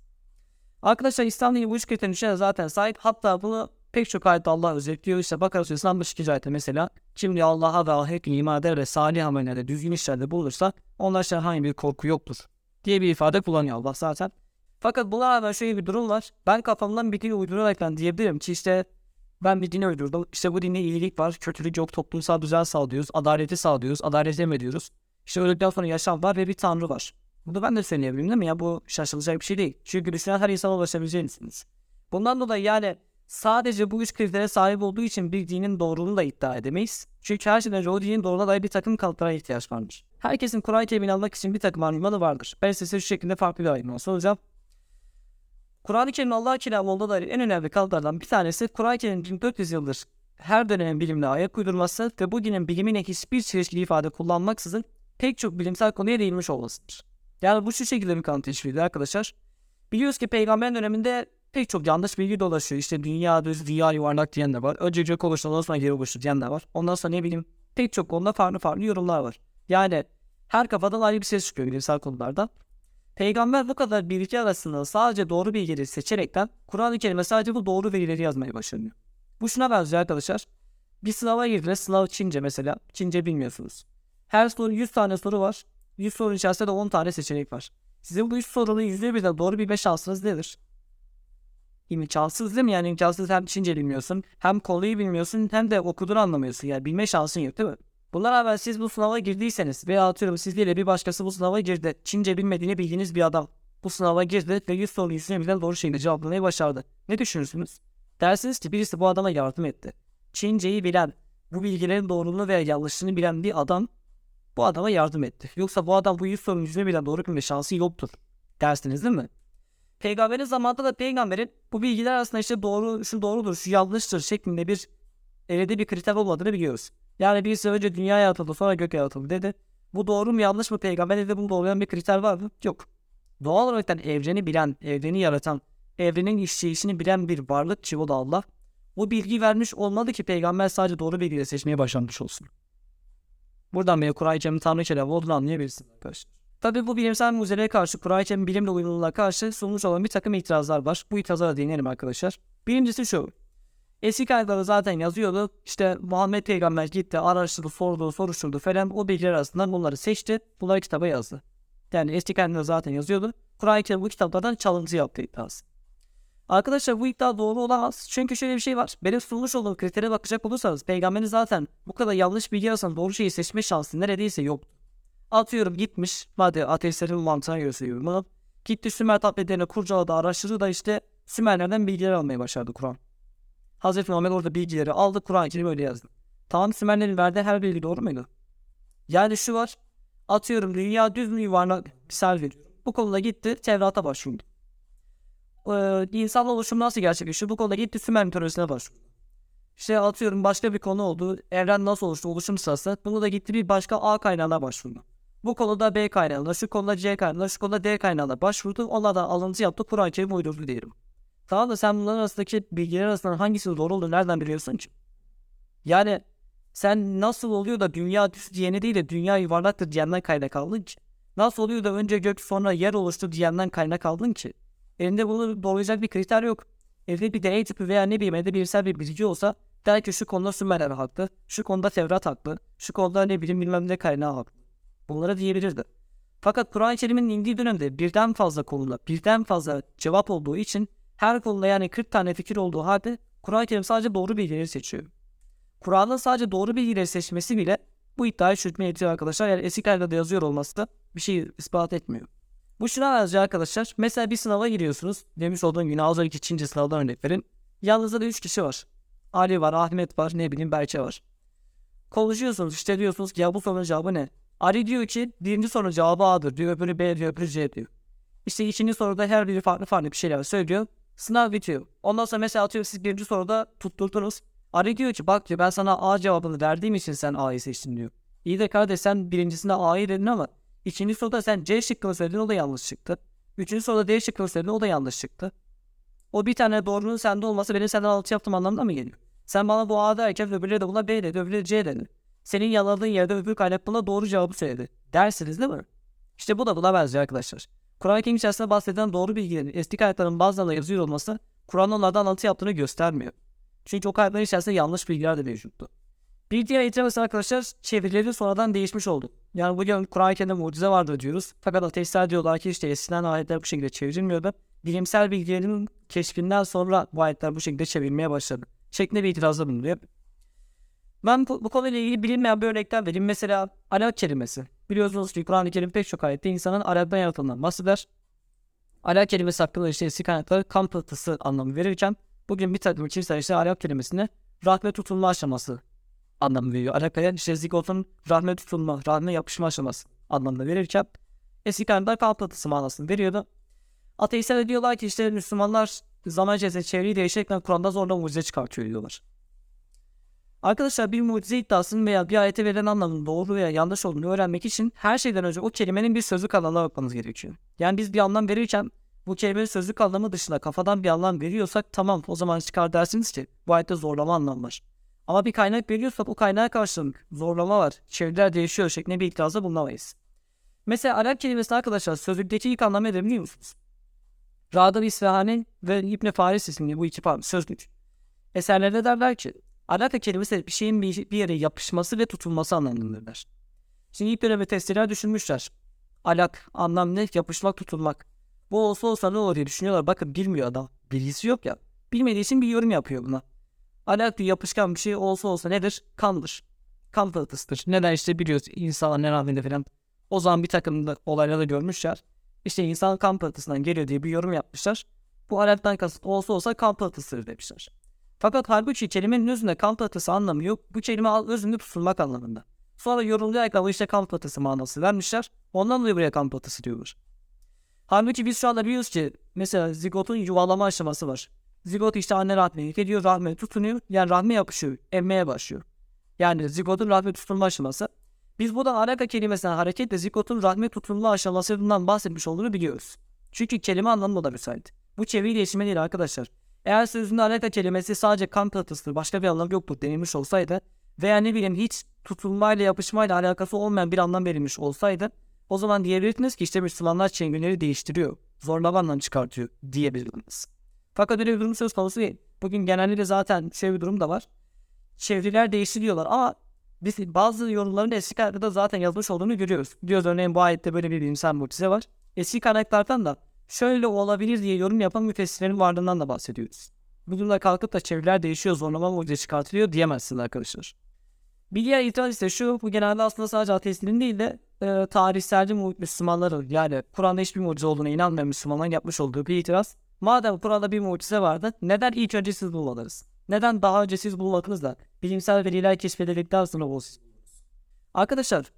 Arkadaşlar İslam dini bu üç kriterin zaten sahip. Hatta bunu pek çok ayette Allah özetliyor. İşte Bakara Suresi 62. ayette mesela kim diyor Allah'a ve ahirete iman eder ve salih amellerde düzgün işlerde bulursa onlar için herhangi bir korku yoktur diye bir ifade kullanıyor Allah zaten. Fakat buna rağmen şöyle bir durum var. Ben kafamdan bir din uydurarak diyebilirim ki işte ben bir dine uydurdum. İşte bu dinde iyilik var, kötülük yok, toplumsal düzen sağlıyoruz, adaleti sağlıyoruz, adalet emrediyoruz. İşte öldükten sonra yaşam var ve bir tanrı var. Bunu ben de söyleyebilirim değil mi ya? Bu şaşılacak bir şey değil. Çünkü düşünen her insana ulaşabileceksiniz. Bundan dolayı yani sadece bu üç kritere sahip olduğu için bir dinin doğruluğunu da iddia edemeyiz. Çünkü her şeyden önce o dinin doğruluğuna dair bir takım kalıplara ihtiyaç varmış. Herkesin Kur'an-ı Kerim'ini almak için bir takım argümanı vardır. Ben size şu şekilde farklı bir argüman soracağım. Kur'an-ı Kerim'in Allah kelamı olduğuna dair en önemli kalıplardan bir tanesi Kur'an-ı Kerim'in 1400 yıldır her dönemin bilimle ayak uydurması ve bu dinin bilimine hiçbir çelişkili ifade kullanmaksızın pek çok bilimsel konuya değinmiş olmasıdır. Yani bu şu şekilde bir kanıt teşviridir arkadaşlar. Biliyoruz ki peygamber döneminde pek çok yanlış bilgi dolaşıyor. İşte dünya düz, dünya yuvarlak diyen de var. Önce gök oluştu, ondan sonra geri oluştu diyen de var. Ondan sonra ne bileyim pek çok konuda farklı farklı yorumlar var. Yani her kafadan ayrı bir ses çıkıyor bilimsel konulardan. Peygamber bu kadar bilgi arasında sadece doğru bilgileri seçerekten Kur'an-ı Kerim'e sadece bu doğru verileri yazmaya başlanıyor. Bu şuna benziyor arkadaşlar. Bir sınava girdiler. Sınav Çince mesela. Çince bilmiyorsunuz. Her soru 100 tane soru var. 100 sorunun içerisinde de 10 tane seçenek var. Sizin bu 100 sorunun %1'den doğru bilme şansınız nedir? İmkansız değil mi? Yani imkansız hem Çince bilmiyorsun, hem konuyu bilmiyorsun, hem de okuduğunu anlamıyorsun. Yani bilme şansın yok değil mi? Buna rağmen siz bu sınava girdiyseniz veya atıyorum siz bir başkası bu sınava girdi. Çince bilmediğini bildiğiniz bir adam bu sınava girdi ve 100 soru yüzüne bilen doğru şekilde cevaplamayı başardı. Ne düşünürsünüz? Dersiniz ki birisi bu adama yardım etti. Çinceyi bilen, bu bilgilerin doğruluğunu veya yanlışını bilen bir adam bu adama yardım etti. Yoksa bu adam bu 100 sorunun yüzüne bilen doğru bilme şansı yoktur. Dersiniz değil mi? Peygamberin zamanında da peygamberin bu bilgiler arasında işte doğru, şu doğrudur, şu yanlıştır şeklinde bir elinde bir kriter olmadığını biliyoruz. Yani birisi önce dünya yaratıldı sonra gök yaratıldı dedi. Bu doğru mu yanlış mı peygamber de bunu doğrulayan bir kriter var mı? Yok. Doğal olarak evreni bilen, evreni yaratan, evrenin işleyişini bilen bir varlık ki o da Allah. Bu bilgi vermiş olmalı ki peygamber sadece doğru bilgiyle seçmeye başlamış olsun. Buradan beri Kur'an-ı Kerim'in Tanrı kelamı olduğunu anlayabilirsiniz arkadaşlar. Tabi bu bilimsel mucizelere karşı Kur'an-ı Kerim bilimle uyumluluğa karşı sunmuş olan bir takım itirazlar var. Bu itirazlara değinelim arkadaşlar. Birincisi şu. Eski kaynaklarda zaten yazıyordu. İşte Muhammed Peygamber gitti, araştırdı, sordu, soruşturdu falan. O bilgiler arasından bunları seçti. Bunları kitaba yazdı. Yani eski kaynaklarda zaten yazıyordu. Kur'an-ı Kerim bu kitaplardan çalıntı yaptı iddiası. Arkadaşlar bu iddia doğru olamaz. Çünkü şöyle bir şey var. Benim sunmuş olduğum kritere bakacak olursanız peygamberin zaten bu kadar yanlış bilgi arasında doğru şeyi seçme şansı neredeyse yok. Atıyorum gitmiş. Hadi ateistlerin mantığına göre söylüyorum bunu. Gitti Sümer tabletlerini kurcaladı araştırdı da işte Sümerlerden bilgiler almaya başladı Kur'an. Hazreti Muhammed orada bilgileri aldı Kur'an-ı Kerim öyle yazdı. Tamam Sümerlerin verdiği her bilgi doğru muydu? Yani şu var. Atıyorum dünya düz mü yuvarlak misal veriyorum. Bu konuda gitti Tevrat'a başvurdu. Ee, insan oluşumu nasıl gerçekleşiyor? Bu konuda gitti Sümer mitolojisine başvurdu. İşte atıyorum başka bir konu oldu. Evren nasıl oluştu? Oluşum sırası. Bunu da gitti bir başka A kaynağına başvurdu. Bu konuda B kaynağına, şu konuda C kaynağına, şu konuda D kaynağına başvurdu. Onlardan alıntı yaptı. Kur'an-ı Kerim uydurdu diyelim. Tamam da sen bunların arasındaki bilgiler arasından hangisi doğru olduğunu nereden biliyorsun ki? Yani sen nasıl oluyor da dünya düz diyeni değil de dünya yuvarlaktır diyenden kaynak aldın ki? Nasıl oluyor da önce gök sonra yer oluştu diyenden kaynak aldın ki? Elinde bunu doğrulayacak bir kriter yok. Evde bir deney tipi veya ne bileyim evde bilimsel bir bilgi olsa der ki şu konuda Sümerler haklı, şu konuda Tevrat haklı, şu konuda ne bileyim bilmem ne kaynağı haklı. Bunlara diyebilirdi. Fakat Kur'an-ı Kerim'in indiği dönemde birden fazla konuda birden fazla cevap olduğu için her konuda yani 40 tane fikir olduğu halde Kur'an-ı Kerim sadece doğru bilgileri seçiyor. Kur'an'ın sadece doğru bilgileri seçmesi bile bu iddiayı çürütmeye yetiyor arkadaşlar. Yani eski kaynakta yazıyor olması da bir şey ispat etmiyor. Bu şuna benziyor arkadaşlar. Mesela bir sınava giriyorsunuz. Demiş olduğum gibi az önceki Çince sınavdan örnek verin. Yanınızda da 3 kişi var. Ali var, Ahmet var, ne bileyim Berçe var. Konuşuyorsunuz işte diyorsunuz ki ya bu sorunun cevabı ne? Ali diyor ki birinci sorunun cevabı A'dır diyor. Öbürü B diyor, öbürü C diyor. İşte ikinci soruda her biri farklı farklı bir şeyler söylüyor. Sınav bitiyor. Ondan sonra mesela atıyor siz birinci soruda tutturdunuz. Ali diyor ki bak diyor ben sana A cevabını verdiğim için sen A'yı seçtin diyor. İyi de kardeş sen birincisinde A'yı dedin ama ikinci soruda sen C şıkkını söyledin o da yanlış çıktı. Üçüncü soruda D şıkkını söyledin o da yanlış çıktı. O bir tane doğrunun sende olması benim senden altı yaptığım anlamına mı geliyor? Sen bana bu A derken öbürleri de buna B dedi, öbürleri C dedi. Senin yaladığın yerde öbür kaynak buna doğru cevabı söyledi. Dersiniz değil mi? İşte bu da buna benziyor arkadaşlar. Kur'an-ı Kerim içerisinde bahsedilen doğru bilgilerin eski kaynakların bazılarında yazıyor olması Kur'an'ın onlardan alıntı yaptığını göstermiyor. Çünkü o kaynakların içerisinde yanlış bilgiler de mevcuttu. Bir diğer itiraz arkadaşlar çevirileri sonradan değişmiş oldu. Yani bugün Kur'an-ı Kerim'de mucize vardır diyoruz. Fakat ateistler diyorlar ki işte eskiden ayetler bu şekilde çevrilmiyordu. Bilimsel bilgilerin keşfinden sonra bu ayetler bu şekilde çevrilmeye başladı. Şeklinde bir itirazda bulunuyor. Ben bu, bu konuyla ilgili bilinmeyen bir örnekler vereyim. Mesela alak kelimesi. Biliyorsunuz ki Kur'an-ı Kerim pek çok ayette insanın alaktan yaratıldığından bahseder. Alak kelimesi hakkında işte eski kaynakları kan pıhtısı anlamı verirken bugün bir takım kimseler işte alak kelimesine rahme tutulma aşaması anlamı veriyor. Alakaya işte zigotun rahme tutulma, rahme yapışma aşaması anlamını verirken eski kaynaklar pıhtısı manasını veriyordu. Ateistler de diyorlar ki işte Müslümanlar zaman içerisinde çevreyi değiştirirken Kur'an'da zorla mucize çıkartıyor diyorlar. Arkadaşlar bir mucize iddiasının veya bir ayete verilen anlamının doğru veya yanlış olduğunu öğrenmek için her şeyden önce o kelimenin bir sözlük anlamına bakmanız gerekiyor. Yani biz bir anlam verirken bu kelimenin sözlük anlamı dışında kafadan bir anlam veriyorsak tamam o zaman çıkar dersiniz ki bu ayette zorlama anlam var. Ama bir kaynak veriyorsak o kaynağa karşılık zorlama var, çevreler değişiyor şeklinde bir itirazda bulunamayız. Mesela Arap kelimesi arkadaşlar sözlükteki ilk anlamı ne biliyor musunuz? Rada İsfahani ve İbn Faris isimli bu iki parça sözlük. Eserlerde derler ki Alaka kelimesi bir şeyin bir, yere yapışması ve tutulması anlamındadır. Şimdi ilk dönemi testçiler düşünmüşler. Alak anlam ne? Yapışmak, tutulmak. Bu olsa olsa ne olur diye düşünüyorlar. Bakın bilmiyor adam. Bilgisi yok ya. Bilmediği için bir yorum yapıyor buna. Alak diyor yapışkan bir şey olsa olsa nedir? Kandır. Kan pıhtısıdır. Neden işte biliyoruz insanın neravinde falan. O zaman bir takım da olayları görmüşler. İşte insan kan pıhtısından geliyor diye bir yorum yapmışlar. Bu alaktan kasıt olsa olsa kan pıhtısıdır demişler. Fakat halbuki kelimenin özünde kan pıhtısı anlamı yok. Bu kelime özünde tutulmak anlamında. Sonra yorumlayarak ama işte kan pıhtısı manası vermişler. Ondan dolayı buraya kan pıhtısı diyorlar. Halbuki biz şu anda biliyoruz ki mesela zigotun yuvalama aşaması var. Zigot işte anne rahmine geliyor rahme tutunuyor. Yani rahme yapışıyor. Emmeye başlıyor. Yani zigotun rahme tutulma aşaması. Biz buradan alaka kelimesinden hareketle zigotun rahme tutulma aşamasından bahsetmiş olduğunu biliyoruz. Çünkü kelime anlamı da müsait. Bu çeviri değişimi değil arkadaşlar. Eğer sözünde alaka kelimesi sadece kan pıhtısıdır, başka bir anlam yoktur denilmiş olsaydı veya ne bileyim hiç tutulmayla yapışmayla alakası olmayan bir anlam verilmiş olsaydı o zaman diyebilirsiniz ki işte Müslümanlar çevirileri değiştiriyor, zorlama anlam çıkartıyor diyebilirsiniz. Fakat öyle bir durum söz konusu değil. Bugün genellikle zaten şöyle bir durum da var. Çeviriler değiştiriyorlar ama biz bazı yorumların eski kaynaklarda zaten yazmış olduğunu görüyoruz. Diyoruz örneğin bu ayette böyle bir bilimsel mucize var. Eski kaynaklardan da şöyle olabilir diye yorum yapan müfessirlerin varlığından da bahsediyoruz. Bu durumda kalkıp da çevreler değişiyor, zorlama mucize çıkartılıyor diyemezsiniz arkadaşlar. Bir diğer itiraz ise şu, bu genelde aslında sadece ateistlerin değil de e, tarihselci Müslümanların yani Kur'an'da hiçbir mucize olduğuna inanmayan Müslümanların yapmış olduğu bir itiraz. Madem Kur'an'da bir mucize vardı, neden ilk önce siz bulmadınız? Neden daha önce siz bulmadınız da bilimsel veriler keşfedildikten sonra bu siz? Arkadaşlar,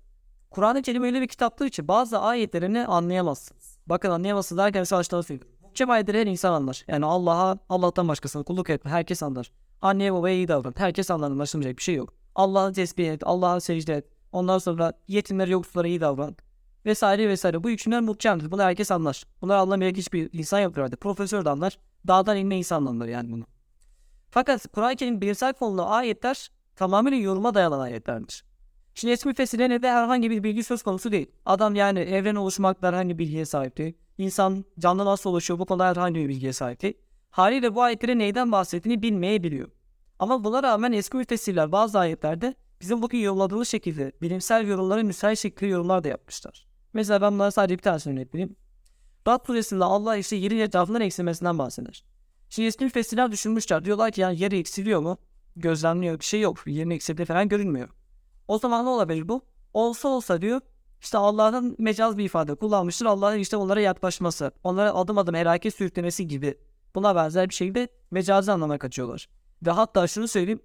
Kur'an-ı Kerim öyle bir kitaptır ki bazı ayetlerini anlayamazsınız. Bakın anlayamazsınız derken mesela açıklamak söylüyorum. Muhkem ayetleri her insan anlar. Yani Allah'a, Allah'tan başkasına kulluk etme herkes anlar. Anneye babaya iyi davran. Herkes anlar. Anlaşılmayacak bir şey yok. Allah'ı tesbih et, Allah'a secde et. Ondan sonra yetimlere, yoksullara iyi davran. Vesaire vesaire. Bu üçünden muhkemdir. Bunu herkes anlar. Bunları anlamayan hiçbir insan yoktur herhalde. Profesör de anlar. Dağdan inme insan anlar yani bunu. Fakat Kur'an-ı Kerim bilimsel konulu ayetler tamamıyla yoruma dayanan ayetlerdir. Şimdi eski müfessirlerine de herhangi bir bilgi söz konusu değil. Adam yani evren oluşmakla herhangi bir bilgiye sahip değil. İnsan canlı nasıl oluşuyor bu konuda herhangi bir bilgiye sahip değil. Haliyle bu ayetlerin neyden bahsettiğini bilmeyebiliyor. Ama buna rağmen eski müfessirler bazı ayetlerde bizim bugün yorumladığımız şekilde bilimsel yorumlara müsait şekilde yorumlar da yapmışlar. Mesela ben bunlara sadece bir tanesini örnek vereyim. Suresinde Allah işte yerin etrafından eksilmesinden bahseder. Şimdi eski müfessirler düşünmüşler. Diyorlar ki yani yer eksiliyor mu? Gözlemliyor bir şey yok. Yerin eksildiği falan görünmüyor. O zaman ne olabilir bu? Olsa olsa diyor işte Allah'ın mecaz bir ifade kullanmıştır. Allah'ın işte onlara yaklaşması, onlara adım adım helake sürüklemesi gibi buna benzer bir şekilde mecazi anlama kaçıyorlar. Ve hatta şunu söyleyeyim.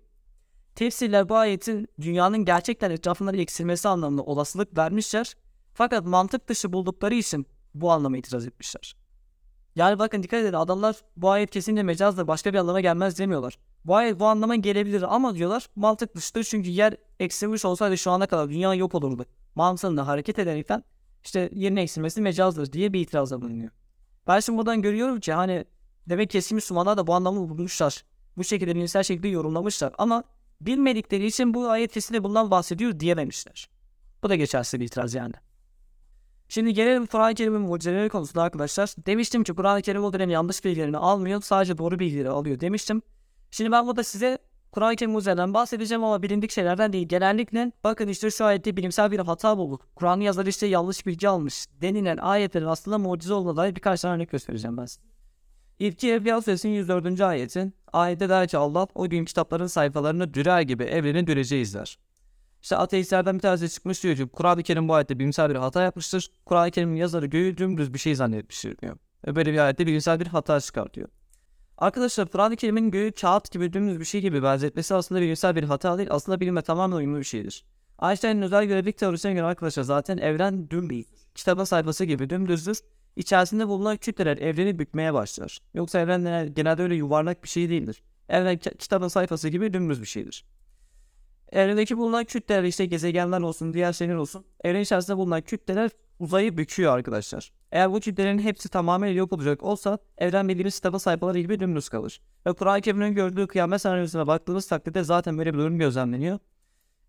Tefsirler bu ayetin dünyanın gerçekten etrafından eksilmesi anlamında olasılık vermişler. Fakat mantık dışı buldukları için bu anlama itiraz etmişler. Yani bakın dikkat edin adamlar bu ayet kesinlikle mecazdır başka bir anlama gelmez demiyorlar. Bu ayet bu anlama gelebilir ama diyorlar mantık dışıdır çünkü yer eksilmiş olsaydı şu ana kadar dünya yok olurdu. Mantığında hareket ederekten işte yerin eksilmesi mecazdır diye bir itirazda bulunuyor. Ben şimdi buradan görüyorum ki hani demek ki eski Müslümanlar da bu anlamı bulmuşlar. Bu şekilde bilimsel şekilde yorumlamışlar ama bilmedikleri için bu ayet kesinlikle bundan bahsediyor diyememişler. Bu da geçersiz bir itiraz yani. Şimdi gelelim Kur'an-ı Kerim'in mucizeleri konusunda arkadaşlar. Demiştim ki Kur'an-ı Kerim o dönem yanlış bilgilerini almıyor. Sadece doğru bilgileri alıyor demiştim. Şimdi ben burada size Kur'an-ı Kerim mucizelerinden bahsedeceğim ama bilindik şeylerden değil. Genellikle bakın işte şu ayette bilimsel bir hata bulduk. Kur'an yazarı işte yanlış bilgi almış denilen ayetlerin aslında mucize olduğuna dair birkaç tane örnek göstereceğim ben size. İlki Evliya Suresinin 104. ayeti. Ayette der ki Allah o gün kitapların sayfalarını dürer gibi evreni düreceğiz der. İşte ateistlerden bir tanesi çıkmış diyor ki Kur'an-ı Kerim bu ayette bilimsel bir hata yapmıştır. Kur'an-ı Kerim'in yazarı göğü dümdüz bir şey zannetmiştir diyor. Ve böyle bir ayette bilimsel bir hata çıkartıyor. Arkadaşlar Kur'an-ı Kerim'in göğü kağıt gibi dümdüz bir şey gibi benzetmesi aslında bilimsel bir hata değil. Aslında bilimle tamamen uyumlu bir şeydir. Einstein'ın özel görevlilik teorisine göre arkadaşlar zaten evren dümdüz. Kitaba sayfası gibi dümdüzdür. İçerisinde bulunan kütleler evreni bükmeye başlar. Yoksa evren genelde öyle yuvarlak bir şey değildir. Evren kitabın sayfası gibi dümdüz bir şeydir. Evrendeki bulunan kütleler işte gezegenler olsun, diğer şeyler olsun. Evren içerisinde bulunan kütleler uzayı büküyor arkadaşlar. Eğer bu kütlelerin hepsi tamamen yok olacak olsa evren bildiğimiz kitaba sayfaları gibi dümdüz kalır. Ve Kur'an-ı Kerim'in gördüğü kıyamet senaryosuna baktığımız takdirde zaten böyle bir durum gözlemleniyor.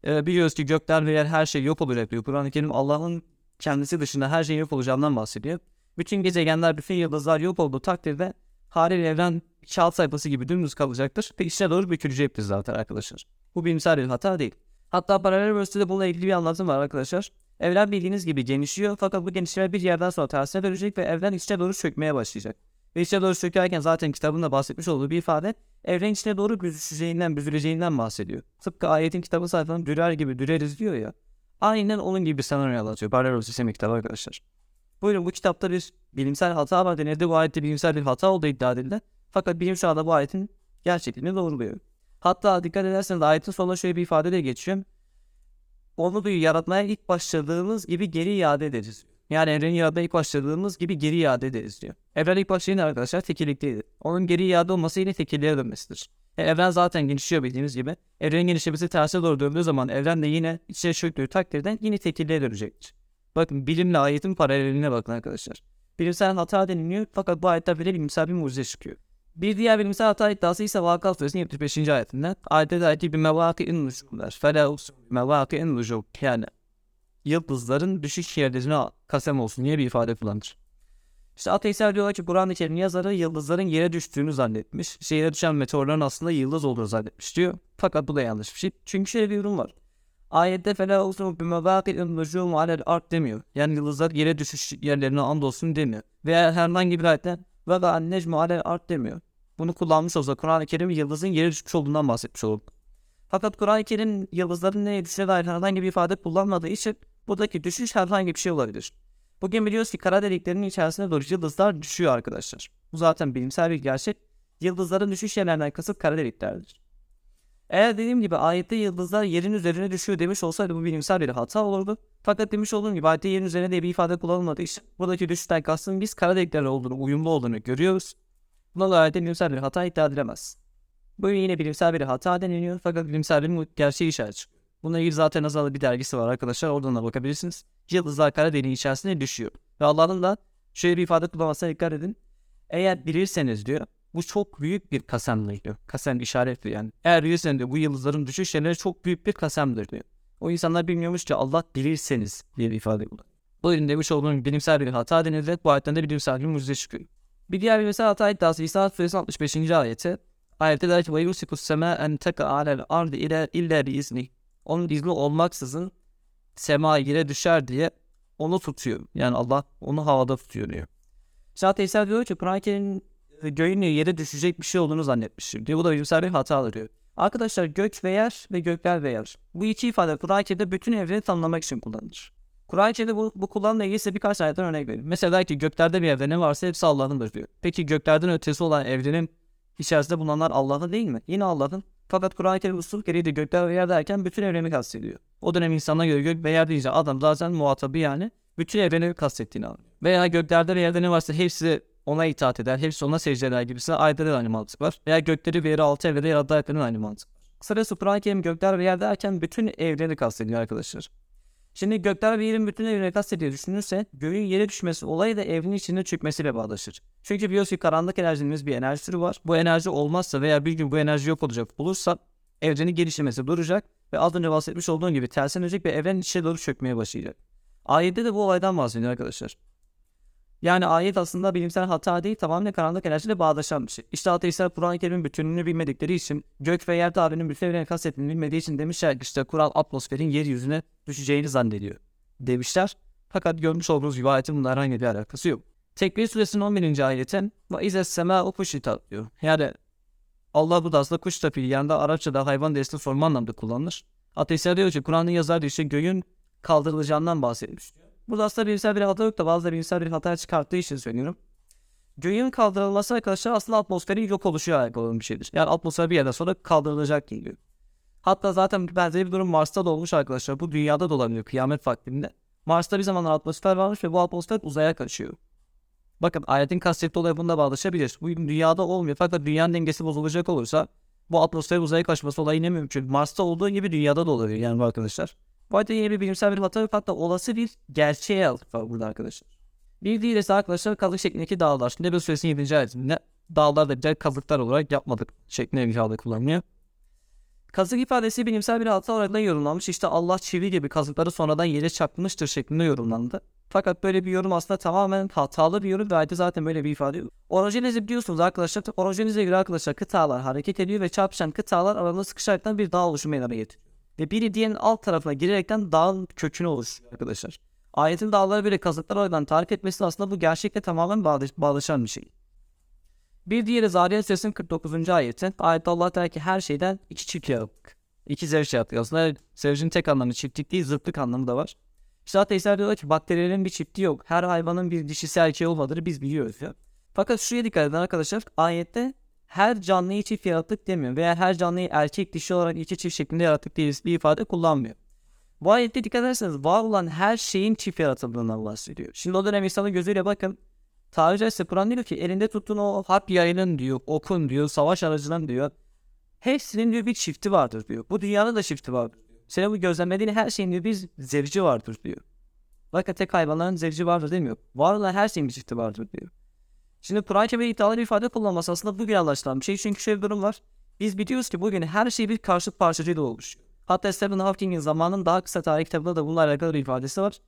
Ee, biliyoruz ki gökler ve yer her şey yok olacak diyor. Kur'an-ı Kerim Allah'ın kendisi dışında her şeyin yok olacağından bahsediyor. Bütün gezegenler, bütün yıldızlar yok olduğu takdirde haliyle evren kağıt sayfası gibi dümdüz kalacaktır ve içine doğru bükülecektir zaten arkadaşlar. Bu bilimsel bir hata değil. Hatta paralel üniversitede bununla ilgili bir anlatım var arkadaşlar. Evren bildiğiniz gibi genişliyor fakat bu genişleme bir yerden sonra tersine dönecek ve evren içine doğru çökmeye başlayacak. Ve içine doğru çökerken zaten kitabında bahsetmiş olduğu bir ifade evren içine doğru büzüşeceğinden, büzüleceğinden bahsediyor. Tıpkı ayetin kitabı sayfanın dürer gibi düreriz diyor ya. Aynen onun gibi bir senaryo anlatıyor. Paralel sistemi kitabı arkadaşlar. Buyurun bu kitapta bir bilimsel hata var denildi. Bu ayette bilimsel bir hata olduğu iddia edildi. Fakat bilim şu bu ayetin gerçekliğini doğruluyor. Hatta dikkat ederseniz ayetin sonunda şöyle bir ifade de geçiyor. Onu diyor yaratmaya ilk başladığımız gibi geri iade ederiz. Yani evreni yaratmaya ilk başladığımız gibi geri iade ederiz diyor. Evren ilk başlayınca arkadaşlar tekillikteydi. Onun geri iade olması yine tekilliğe dönmesidir. Yani evren zaten genişliyor bildiğiniz gibi. Evrenin genişlemesi terse doğru döndüğü zaman evren de yine içine çöktüğü takdirde yine tekilliğe dönecektir. Bakın bilimle ayetin paraleline bakın arkadaşlar. Bilimsel hata deniliyor fakat bu ayette bile bilimsel bir mucize çıkıyor. Bir diğer bilimsel hata iddiası ise Vakıf Suresinin 75. ayetinden. Ayette de ki bir mevaki in nuşumlar. Fela mevaki in nuşum. Yani yıldızların düşük yerlerine kasem olsun diye bir ifade kullanır. İşte ateistler diyorlar ki Kur'an-ı Kerim yazarı yıldızların yere düştüğünü zannetmiş. Şehire düşen meteorların aslında yıldız olduğunu zannetmiş diyor. Fakat bu da yanlış bir şey. Çünkü şöyle bir durum var. Ayette fela olsun bir mevâki'in nucumu alel art demiyor. Yani yıldızlar yere düşüş yerlerine andolsun demiyor. Veya herhangi bir ayette ve da necmu alel art demiyor. Bunu kullanmış olsa Kur'an-ı Kerim yıldızın yere düşmüş olduğundan bahsetmiş olur. Fakat Kur'an-ı Kerim yıldızların neye düşüşe dair herhangi bir ifade kullanmadığı için buradaki düşüş herhangi bir şey olabilir. Bugün biliyoruz ki kara deliklerin içerisine doğru yıldızlar düşüyor arkadaşlar. Bu zaten bilimsel bir gerçek. Yıldızların düşüş yerlerinden kasıt kara deliklerdir. Eğer dediğim gibi ayette yıldızlar yerin üzerine düşüyor demiş olsaydı bu bilimsel bir hata olurdu. Fakat demiş olduğum gibi ayette yerin üzerine diye bir ifade kullanılmadığı için buradaki düşüşten kastın biz kara deliklerle olduğunu, uyumlu olduğunu görüyoruz. Buna da ayette bilimsel bir hata iddia edilemez. Bu yine bilimsel bir hata deniliyor fakat bilimsel bir gerçeği işaret çıkıyor. Bununla ilgili zaten Azal'da bir dergisi var arkadaşlar oradan da bakabilirsiniz. Yıldızlar kara deliğin içerisine düşüyor. Ve Allah'ın da şöyle bir ifade kullanmasına dikkat edin. Eğer bilirseniz diyor bu çok büyük bir kasemdir diyor. Kasem işaretli yani. Eğer bilirseniz diyor bu yıldızların düşüş yerleri çok büyük bir kasemdir diyor. O insanlar bilmiyormuş ki Allah bilirseniz diye bir ifade kullanıyor. Bu ürün demiş olduğum bilimsel bir hata denildi. Bu ayetten de bilimsel bir mucize çıkıyor. Bir diğer bilimsel hata iddiası İsa suresi 65. ayeti. Ayette der ki en teka alel ardi ile illa bi izni. Onun izni olmaksızın sema yere düşer diye onu tutuyor. Yani Allah onu havada tutuyor diyor. Şah Teysel diyor ki Kur'an-ı göğün yere düşecek bir şey olduğunu zannetmiştir diyor. Bu da bilimsel bir hata diyor. Arkadaşlar gök ve yer ve gökler ve yer. Bu iki ifade Kur'an-ı Kerim'de bütün evreni tanımlamak için kullanılır. Kur'an-ı Kerim'de bu, bu kullanımla ilgili size birkaç ayetten örnek vereyim. Mesela ki göklerde bir evre ne varsa hepsi Allah'ındır diyor. Peki göklerden ötesi olan evrenin içerisinde bulunanlar Allah'ın değil mi? Yine Allah'ın. Fakat Kur'an-ı Kerim usul gereği de gökler ve yer derken bütün evreni kastediyor. O dönem insanına göre gök ve yer deyince adam zaten muhatabı yani bütün evreni kastettiğini anlıyor. Veya göklerde ve yerde ne varsa hepsi ona itaat eder, hepsi ona secde eder gibisine ayette de aynı mantık var. Veya gökleri ve yeri altı evrede yarattı ayetlerin aynı mantık var. Kısacası Kur'an-ı Kerim gökler ve yer derken bütün evreni kastediyor arkadaşlar. Şimdi gökler ve yerin bütün evreni kastediyor düşünürse göğün yere düşmesi olayı da evrenin içinde çökmesiyle bağdaşır. Çünkü biliyoruz ki karanlık enerjimiz bir enerji türü var. Bu enerji olmazsa veya bir gün bu enerji yok olacak olursa evrenin gelişmesi duracak ve az önce bahsetmiş olduğum gibi tersenecek ve evrenin içine doğru çökmeye başlayacak. Ayette de bu olaydan bahsediyor arkadaşlar. Yani ayet aslında bilimsel hata değil tamamen karanlık enerjiyle bağdaşan bir şey. İşte ateistler Kur'an-ı Kerim'in bütünlüğünü bilmedikleri için gök ve yer tabirinin bütün evreni kastettiğini bilmediği için demişler ki işte Kur'an atmosferin yeryüzüne düşeceğini zannediyor demişler. Fakat görmüş olduğunuz gibi ayetin bununla herhangi bir alakası yok. Tekbir suresinin 11. ayeti ve izle sema o kuş diyor. Yani Allah bu da aslında kuş tabi yanında Arapçada hayvan derisini sorma anlamda kullanılır. Ateistler diyor ki Kur'an'ın yazarı işte göğün kaldırılacağından bahsetmiş diyor. Burada aslında bilimsel bir hata yok da bazıları bilimsel bir hata çıkarttığı için söylüyorum. Göğün kaldırılması arkadaşlar aslında atmosferin yok oluşuyor alakalı bir şeydir. Yani atmosfer bir yerden sonra kaldırılacak geliyor. Hatta zaten benzeri bir durum Mars'ta da olmuş arkadaşlar. Bu dünyada da olabiliyor kıyamet vaktinde. Mars'ta bir zamanlar atmosfer varmış ve bu atmosfer uzaya kaçıyor. Bakın ayetin kastetli olaya bunda bağlaşabilir. Bu dünyada olmuyor fakat dünyanın dengesi bozulacak olursa bu atmosfer uzaya kaçması olayı ne mümkün? Mars'ta olduğu gibi dünyada da olabilir yani bu arkadaşlar. Bu arada yeni bir bilimsel bir hata yok hatta olası bir gerçeğe aldık var burada arkadaşlar. Bir diğeri ise arkadaşlar kazık şeklindeki dağlar. Şimdi bir süresinin 7. ayetinde dağlar da birer kazıklar olarak yapmadık şeklinde bir ifade kullanılıyor. Kazık ifadesi bilimsel bir hata olarak da yorumlanmış. İşte Allah çivi gibi kazıkları sonradan yere çakmıştır şeklinde yorumlandı. Fakat böyle bir yorum aslında tamamen hatalı bir yorum ve ayette zaten böyle bir ifade yok. Orojenizi biliyorsunuz arkadaşlar. Orojenize göre arkadaşlar kıtalar hareket ediyor ve çarpışan kıtalar aralarında sıkışaraktan bir dağ oluşumu meydana getiriyor. Ve biri diğerinin alt tarafına girerekten dağın kökünü oluşturuyor arkadaşlar. Ayetin dağları böyle kazıklar oradan tarif etmesi aslında bu gerçekle tamamen bağdaş, bağdaşan bir şey. Bir diğeri Zariyat Suresinin 49. ayeti. Ayette Allah der ki her şeyden iki çift yarattık. İki zevç yarattık. Aslında zevcin tek anlamı çiftlik değil zıtlık anlamı da var. İşte ateistler diyorlar ki bakterilerin bir çifti yok. Her hayvanın bir dişisi erkeği olmadığını biz biliyoruz ya. Fakat şuraya dikkat edin arkadaşlar. Ayette her canlıyı çift yarattık demiyor veya her canlıyı erkek dişi olarak iki çift şeklinde yarattık diye bir ifade kullanmıyor. Bu ayette dikkat ederseniz var olan her şeyin çift yaratıldığından bahsediyor. Şimdi o dönem insanın gözüyle bakın. Tabiri caizse Kur'an diyor ki elinde tuttuğun o harp yayının diyor, okun diyor, savaş aracının diyor. Hepsinin diyor bir çifti vardır diyor. Bu dünyanın da çifti vardır diyor. Senin bu gözlemlediğin her şeyin diyor bir zevci vardır diyor. Bakın tek hayvanların zevci vardır demiyor. Var olan her şeyin bir çifti vardır diyor. Şimdi Kur'an-ı iddialı bir ifade kullanması aslında bugün anlaşılan bir şey. Çünkü şöyle bir durum var. Biz biliyoruz ki bugün her şey bir karşıt parçacıyla oluşuyor. Hatta Stephen Hawking'in zamanın daha kısa tarih kitabında da bununla alakalı bir ifadesi var.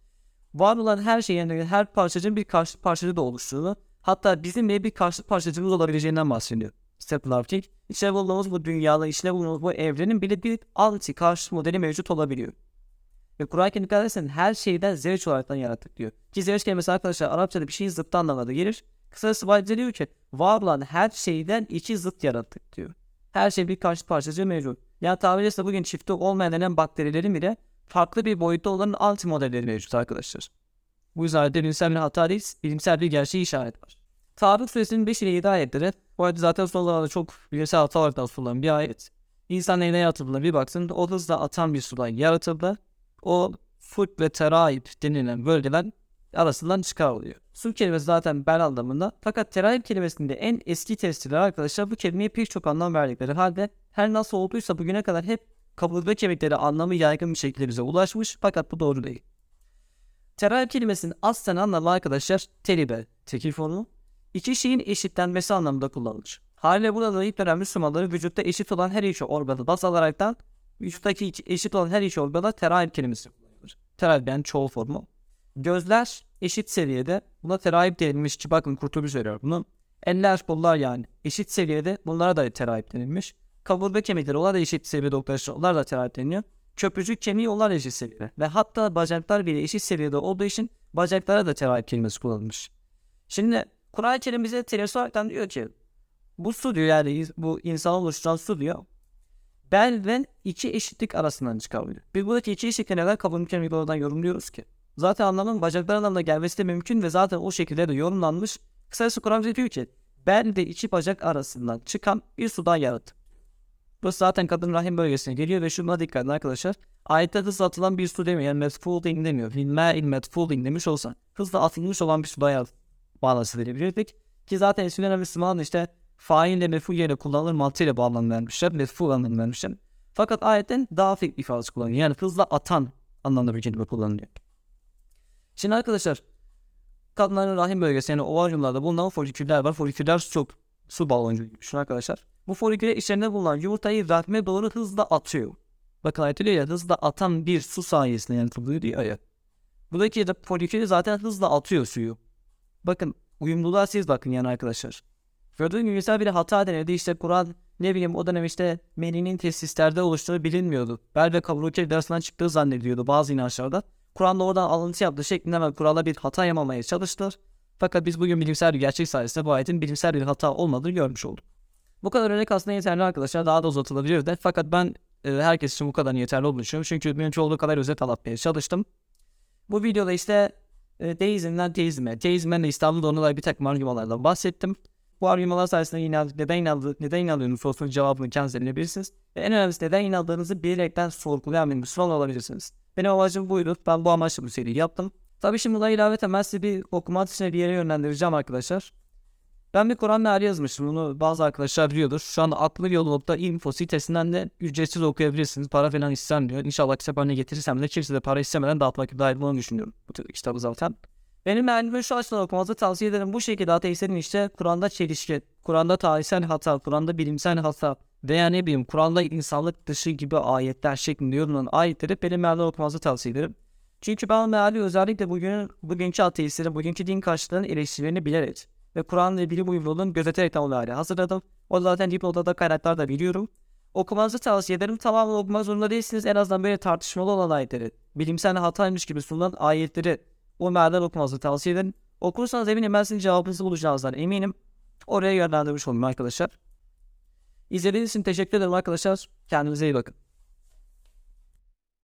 Var olan her şeyin her parçacığın bir karşıt parçacı da oluştuğunu hatta bizim de bir karşıt parçacığımız olabileceğinden bahsediyor. Stephen Hawking. İçine bulunduğumuz bu dünyada, içine bulunduğumuz bu evrenin bile bir anti karşıt modeli mevcut olabiliyor. Ve Kur'an-ı Kerim dikkat edersen her şeyden zevç olaraktan yarattık diyor. Ki zevç kelimesi arkadaşlar Arapçada bir şeyin zıttı anlamına da gelir. Kısacası Bahçe diyor ki var olan her şeyden iki zıt yarattık diyor. Her şey bir karşı parçacığı mevcut. Yani tabiri caizse bugün çifti olmayan denen bakterilerin bile farklı bir boyutta olan anti modelleri mevcut arkadaşlar. Bu yüzden de bilimsel bir hata değil, bilimsel bir gerçeği işaret var. Tarık suresinin 5 ile 7 ayetleri, bu arada zaten son zamanlarda çok bilimsel hata olarak da sunulan bir ayet. İnsan neyine yaratıldığına bir baksın, o hızla atan bir sudan yaratıldı. O fut ve teraip denilen bölgeler arasından çıkarılıyor. Su kelimesi zaten bel anlamında. Fakat teraip kelimesinde en eski tefsirler arkadaşlar bu kelimeye pek çok anlam verdikleri halde her nasıl olduysa bugüne kadar hep kaburga kemikleri anlamı yaygın bir şekilde bize ulaşmış fakat bu doğru değil. Teraip kelimesinin aslen anlamı arkadaşlar teribe, tekil formu, iki şeyin eşitlenmesi anlamında kullanılır. Haliyle burada da ilk dönem Müslümanları vücutta eşit olan her iki organı baz alaraktan vücuttaki eşit olan her iki organa teraip kelimesi kullanılır. Teraip yani çoğul formu. Gözler eşit seviyede. Buna teraip denilmiş ki bakın Kurtubi söylüyor bunu. Eller, kollar yani eşit seviyede. Bunlara da teraip denilmiş. Kaburga kemikleri onlar da eşit seviyede arkadaşlar. Onlar da teraip deniliyor. Köprücük kemiği onlar eşit seviyede. Ve hatta bacaklar bile eşit seviyede olduğu için bacaklara da teraip kelimesi kullanılmış. Şimdi Kur'an-ı Kerim bize olarak diyor ki bu su diyor yani bu insan oluşturan su diyor. Bel ve iki eşitlik arasından çıkarılıyor. Biz buradaki iki eşitlik neden kaburga kemiği oradan yorumluyoruz ki? Zaten anlamın bacaklar anlamına gelmesi de mümkün ve zaten o şekilde de yorumlanmış. Kısacası Kur'an diyor ki bel ve iki bacak arasından çıkan bir sudan yarattı. Bu zaten kadın rahim bölgesine geliyor ve şuna dikkat edin arkadaşlar. Ayette hızla atılan bir su demiyor. Yani metfulding demiyor. Filmâ'il metfulding demiş olsa hızla atılmış olan bir sudan yarattı. Bağlası verebilirdik. Ki zaten eskiden Müslüman işte fail ile meful yerine kullanılır mantığıyla bağlam vermişler. Meful anlamı vermişler. Fakat ayetten daha fik ifadesi kullanıyor. Yani hızla atan anlamda bir kelime kullanılıyor. Şimdi arkadaşlar kadınların rahim bölgesi yani ovaryumlarda bulunan foliküller var. Foliküller su baloncu gibi düşün arkadaşlar. Bu foliküller içlerinde bulunan yumurtayı rahme doğru hızla atıyor. Bakın ayet diyor ya hızla atan bir su sayesinde yaratılıyor diyor ya. Buradaki de folikülü zaten hızla atıyor suyu. Bakın uyumluluğa siz bakın yani arkadaşlar. Gördüğün gibi mesela bir hata denedi işte Kur'an ne bileyim o dönem işte meninin tesislerde oluştuğu bilinmiyordu. Bel ve kaburga arasından çıktığı zannediyordu bazı inançlarda. Kur'an'da oradan alıntı yaptığı şeklinde hemen Kur'an'a bir hata yapmamaya çalıştılar. Fakat biz bugün bilimsel bir gerçek sayesinde bu ayetin bilimsel bir hata olmadığını görmüş olduk. Bu kadar örnek aslında yeterli arkadaşlar. Daha da uzatılabilir de. Fakat ben e, herkes için bu kadar yeterli olduğunu düşünüyorum. Çünkü mümkün olduğu kadar özet anlatmaya çalıştım. Bu videoda işte e, deizmden teizme, teizmden de İstanbul'da onunla bir takım argümanlardan bahsettim. Bu argümanlar sayesinde inan, neden, inandı, neden inanıyorsunuz sorusunun cevabını kendiniz edinebilirsiniz. Ve en önemlisi neden inandığınızı bilerekten sorgulayan bir Müslüman olabilirsiniz. Benim amacım buydu. Ben bu amaçla bu seriyi yaptım. Tabi şimdi buna ilaveten ben sizi bir okuma dışına bir yere yönlendireceğim arkadaşlar. Ben bir Kur'an meali yazmıştım. Bunu bazı arkadaşlar biliyordur. Şu anda aklı yolu.info sitesinden de ücretsiz okuyabilirsiniz. Para falan istenmiyor. İnşallah kitap haline getirirsem de kimse de para istemeden dağıtmak dair bunu düşünüyorum. Bu kitabı zaten. Benim mealimi şu açıdan okumanızı tavsiye ederim. Bu şekilde ateistlerin işte Kur'an'da çelişki, Kur'an'da tarihsel hata, Kur'an'da bilimsel hata veya ne bileyim Kur'an'da insanlık dışı gibi ayetler şeklinde yorumlanan ayetleri benim mealini okumanızı tavsiye ederim. Çünkü ben meali özellikle bugün, bugünkü ateistlerin, bugünkü din karşıtlarının eleştirilerini bilerek ve Kur'an'la ile bilim uyumluluğunu gözeterek o meali hazırladım. O zaten dipnotta da kaynaklar da biliyorum. Okumanızı tavsiye ederim. Tamamen okumak zorunda değilsiniz. En azından böyle tartışmalı olan ayetleri, bilimsel hataymış gibi sunulan ayetleri o mealden okumanızı tavsiye ederim. Okursanız eminim ben sizin cevabınızı bulacağınızdan eminim. Oraya yönlendirmiş olayım arkadaşlar. İzlediğiniz için teşekkür ederim arkadaşlar. Kendinize iyi bakın.